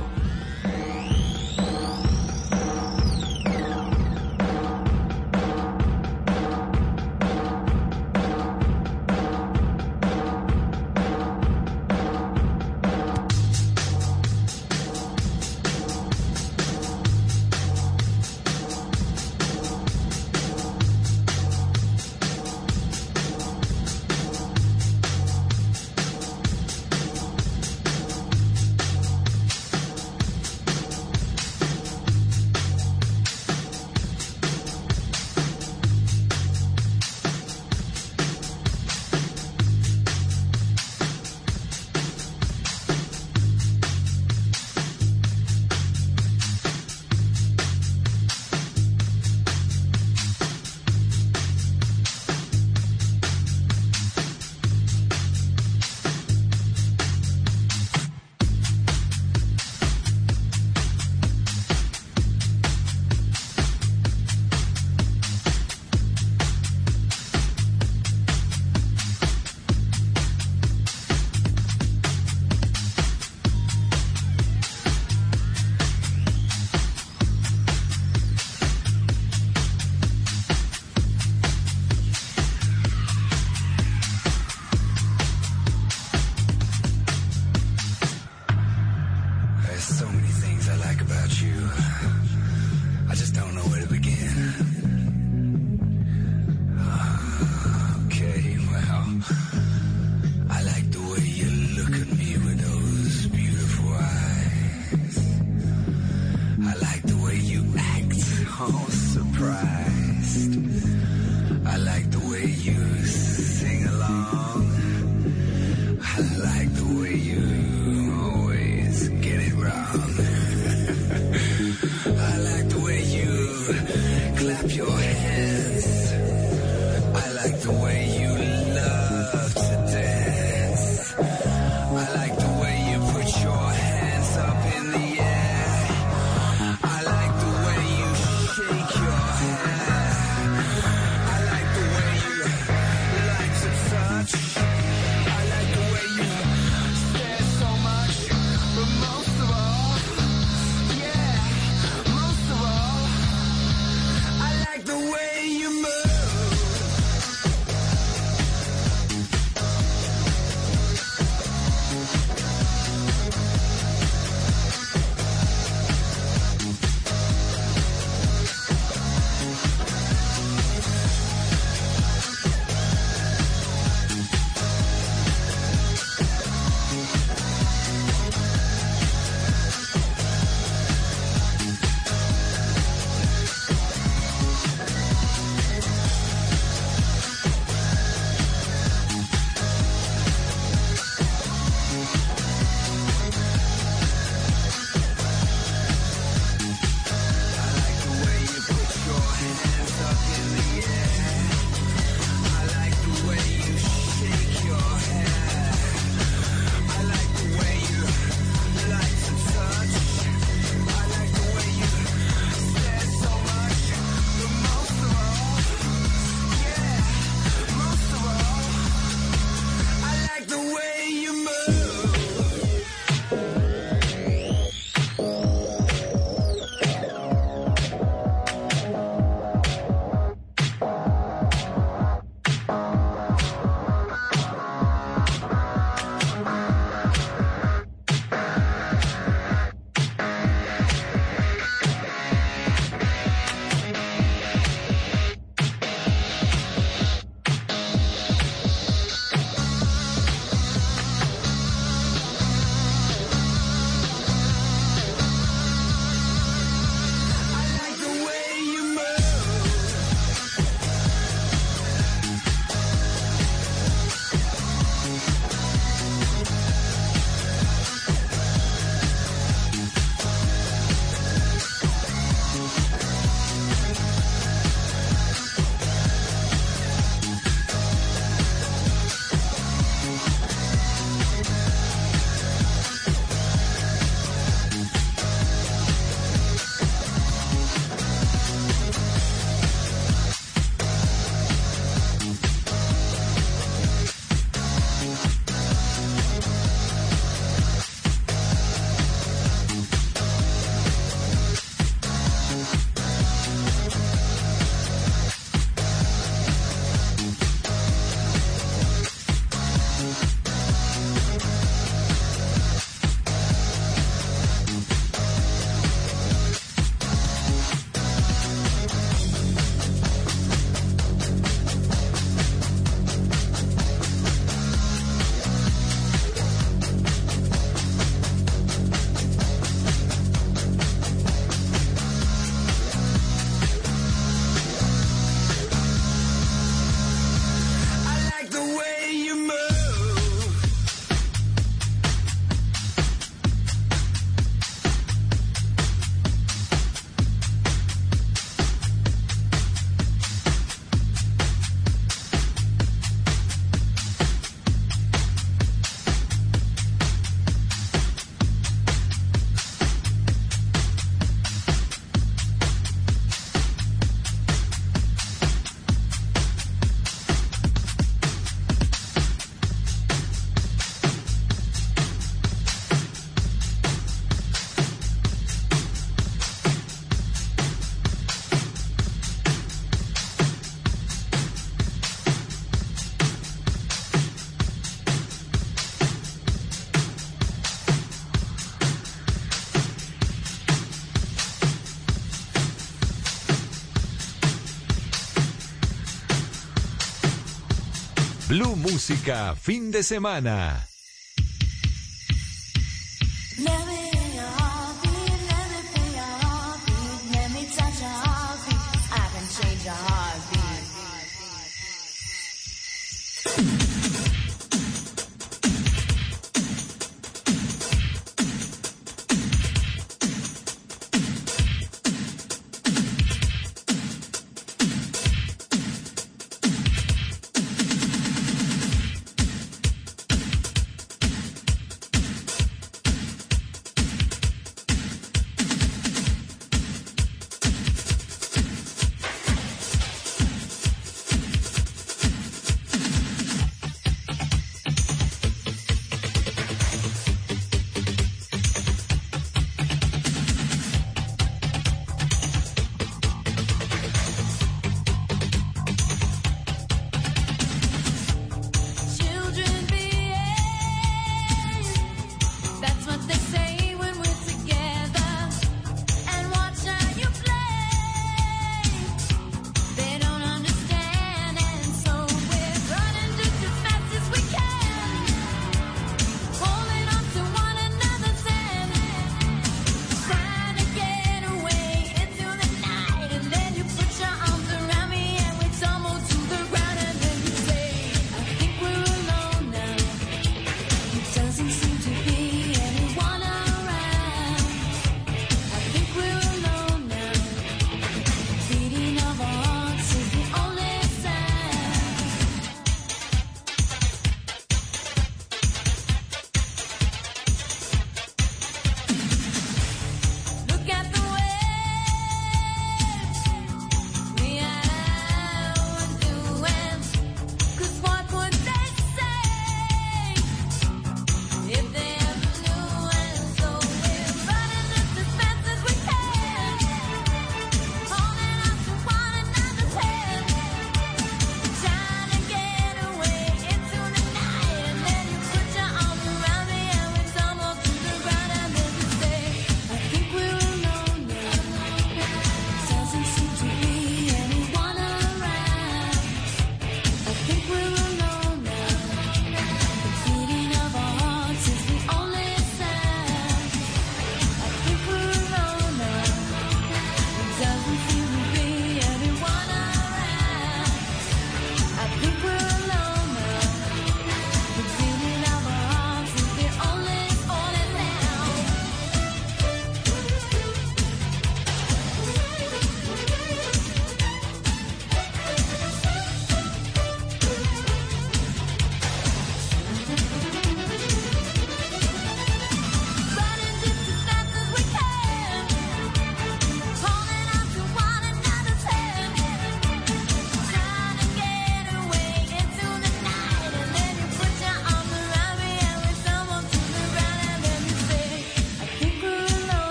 Blue Música, fin de semana.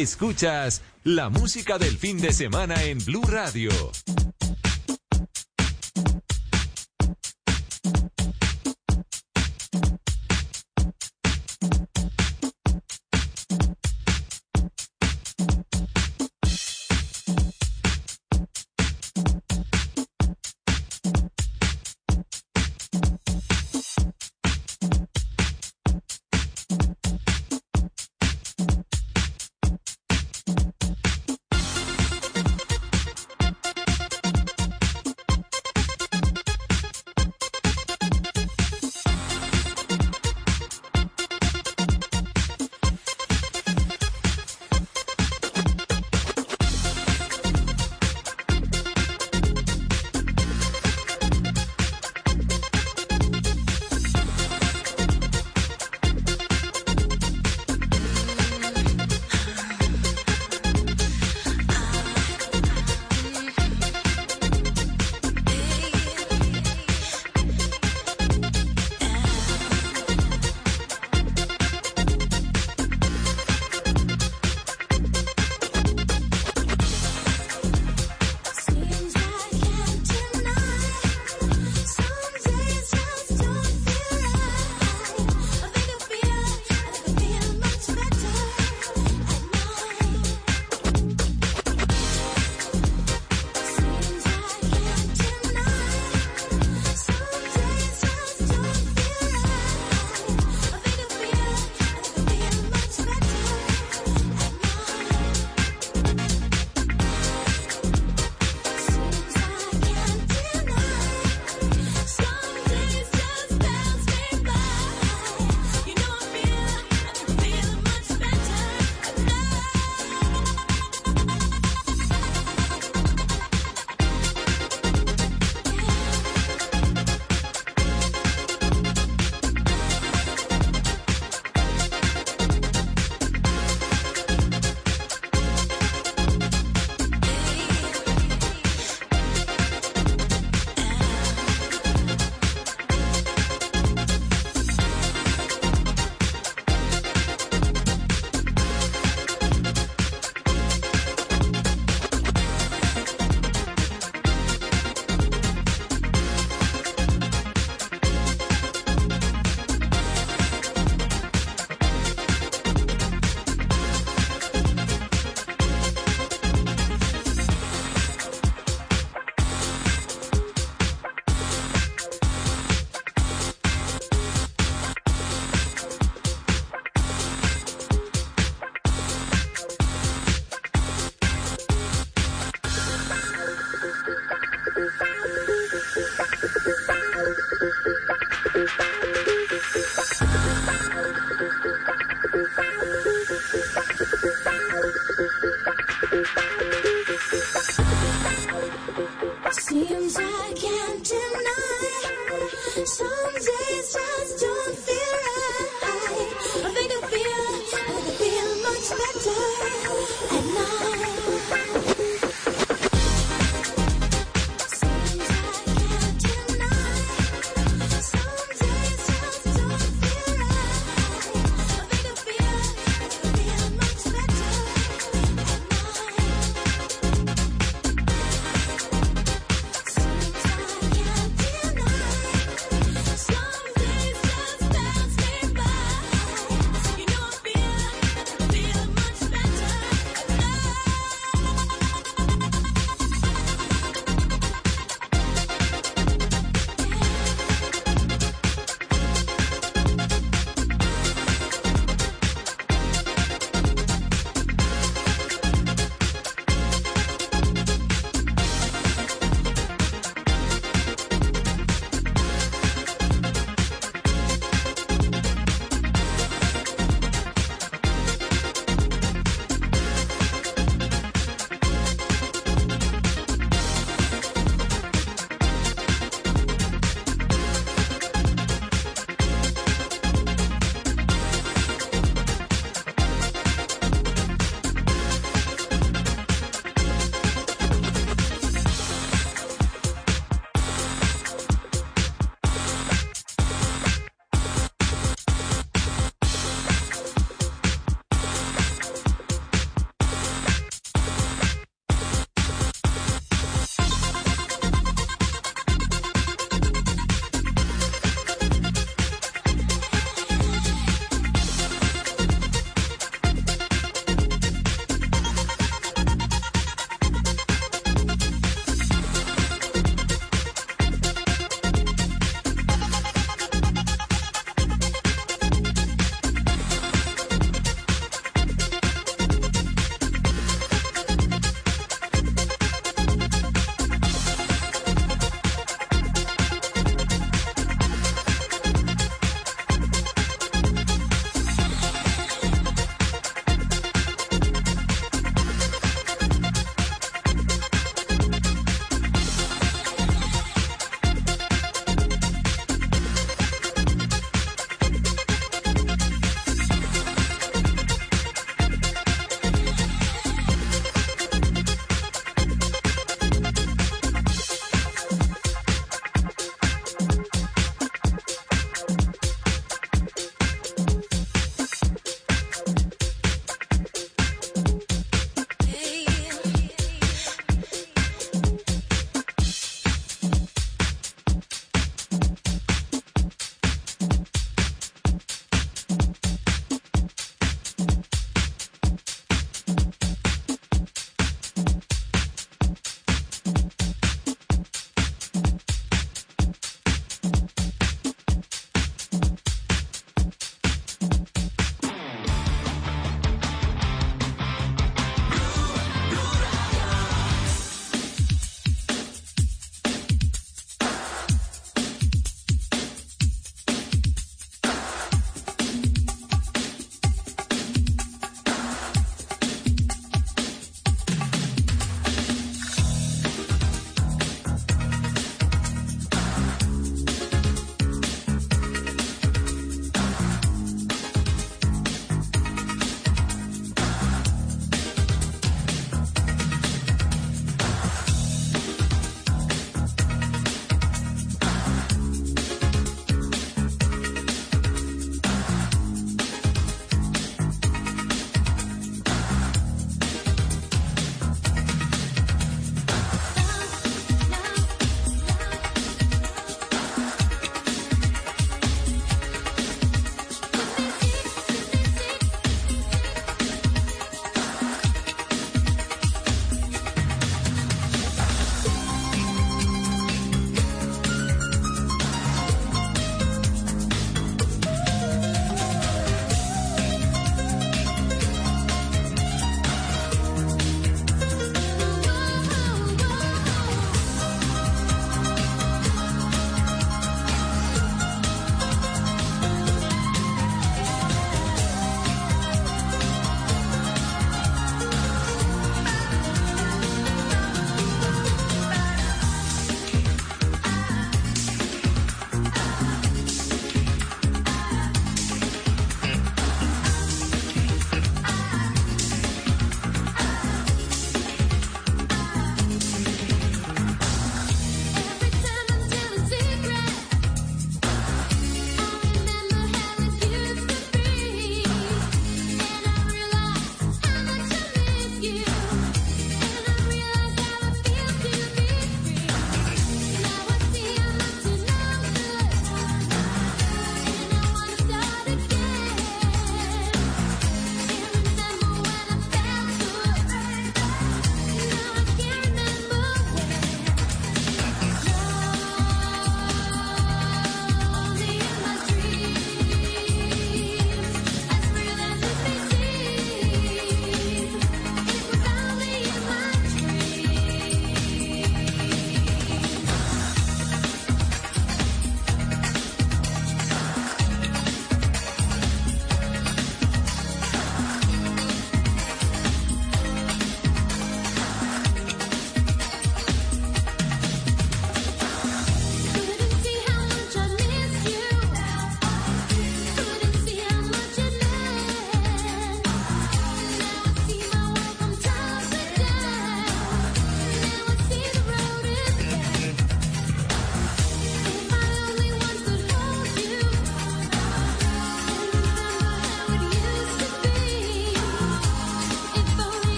Escuchas la música del fin de semana en Blue Radio.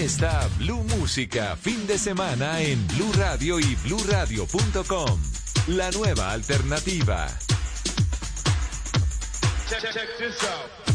Está Blue Música, fin de semana en Blue Radio y bluradio.com. La nueva alternativa. Check, this out.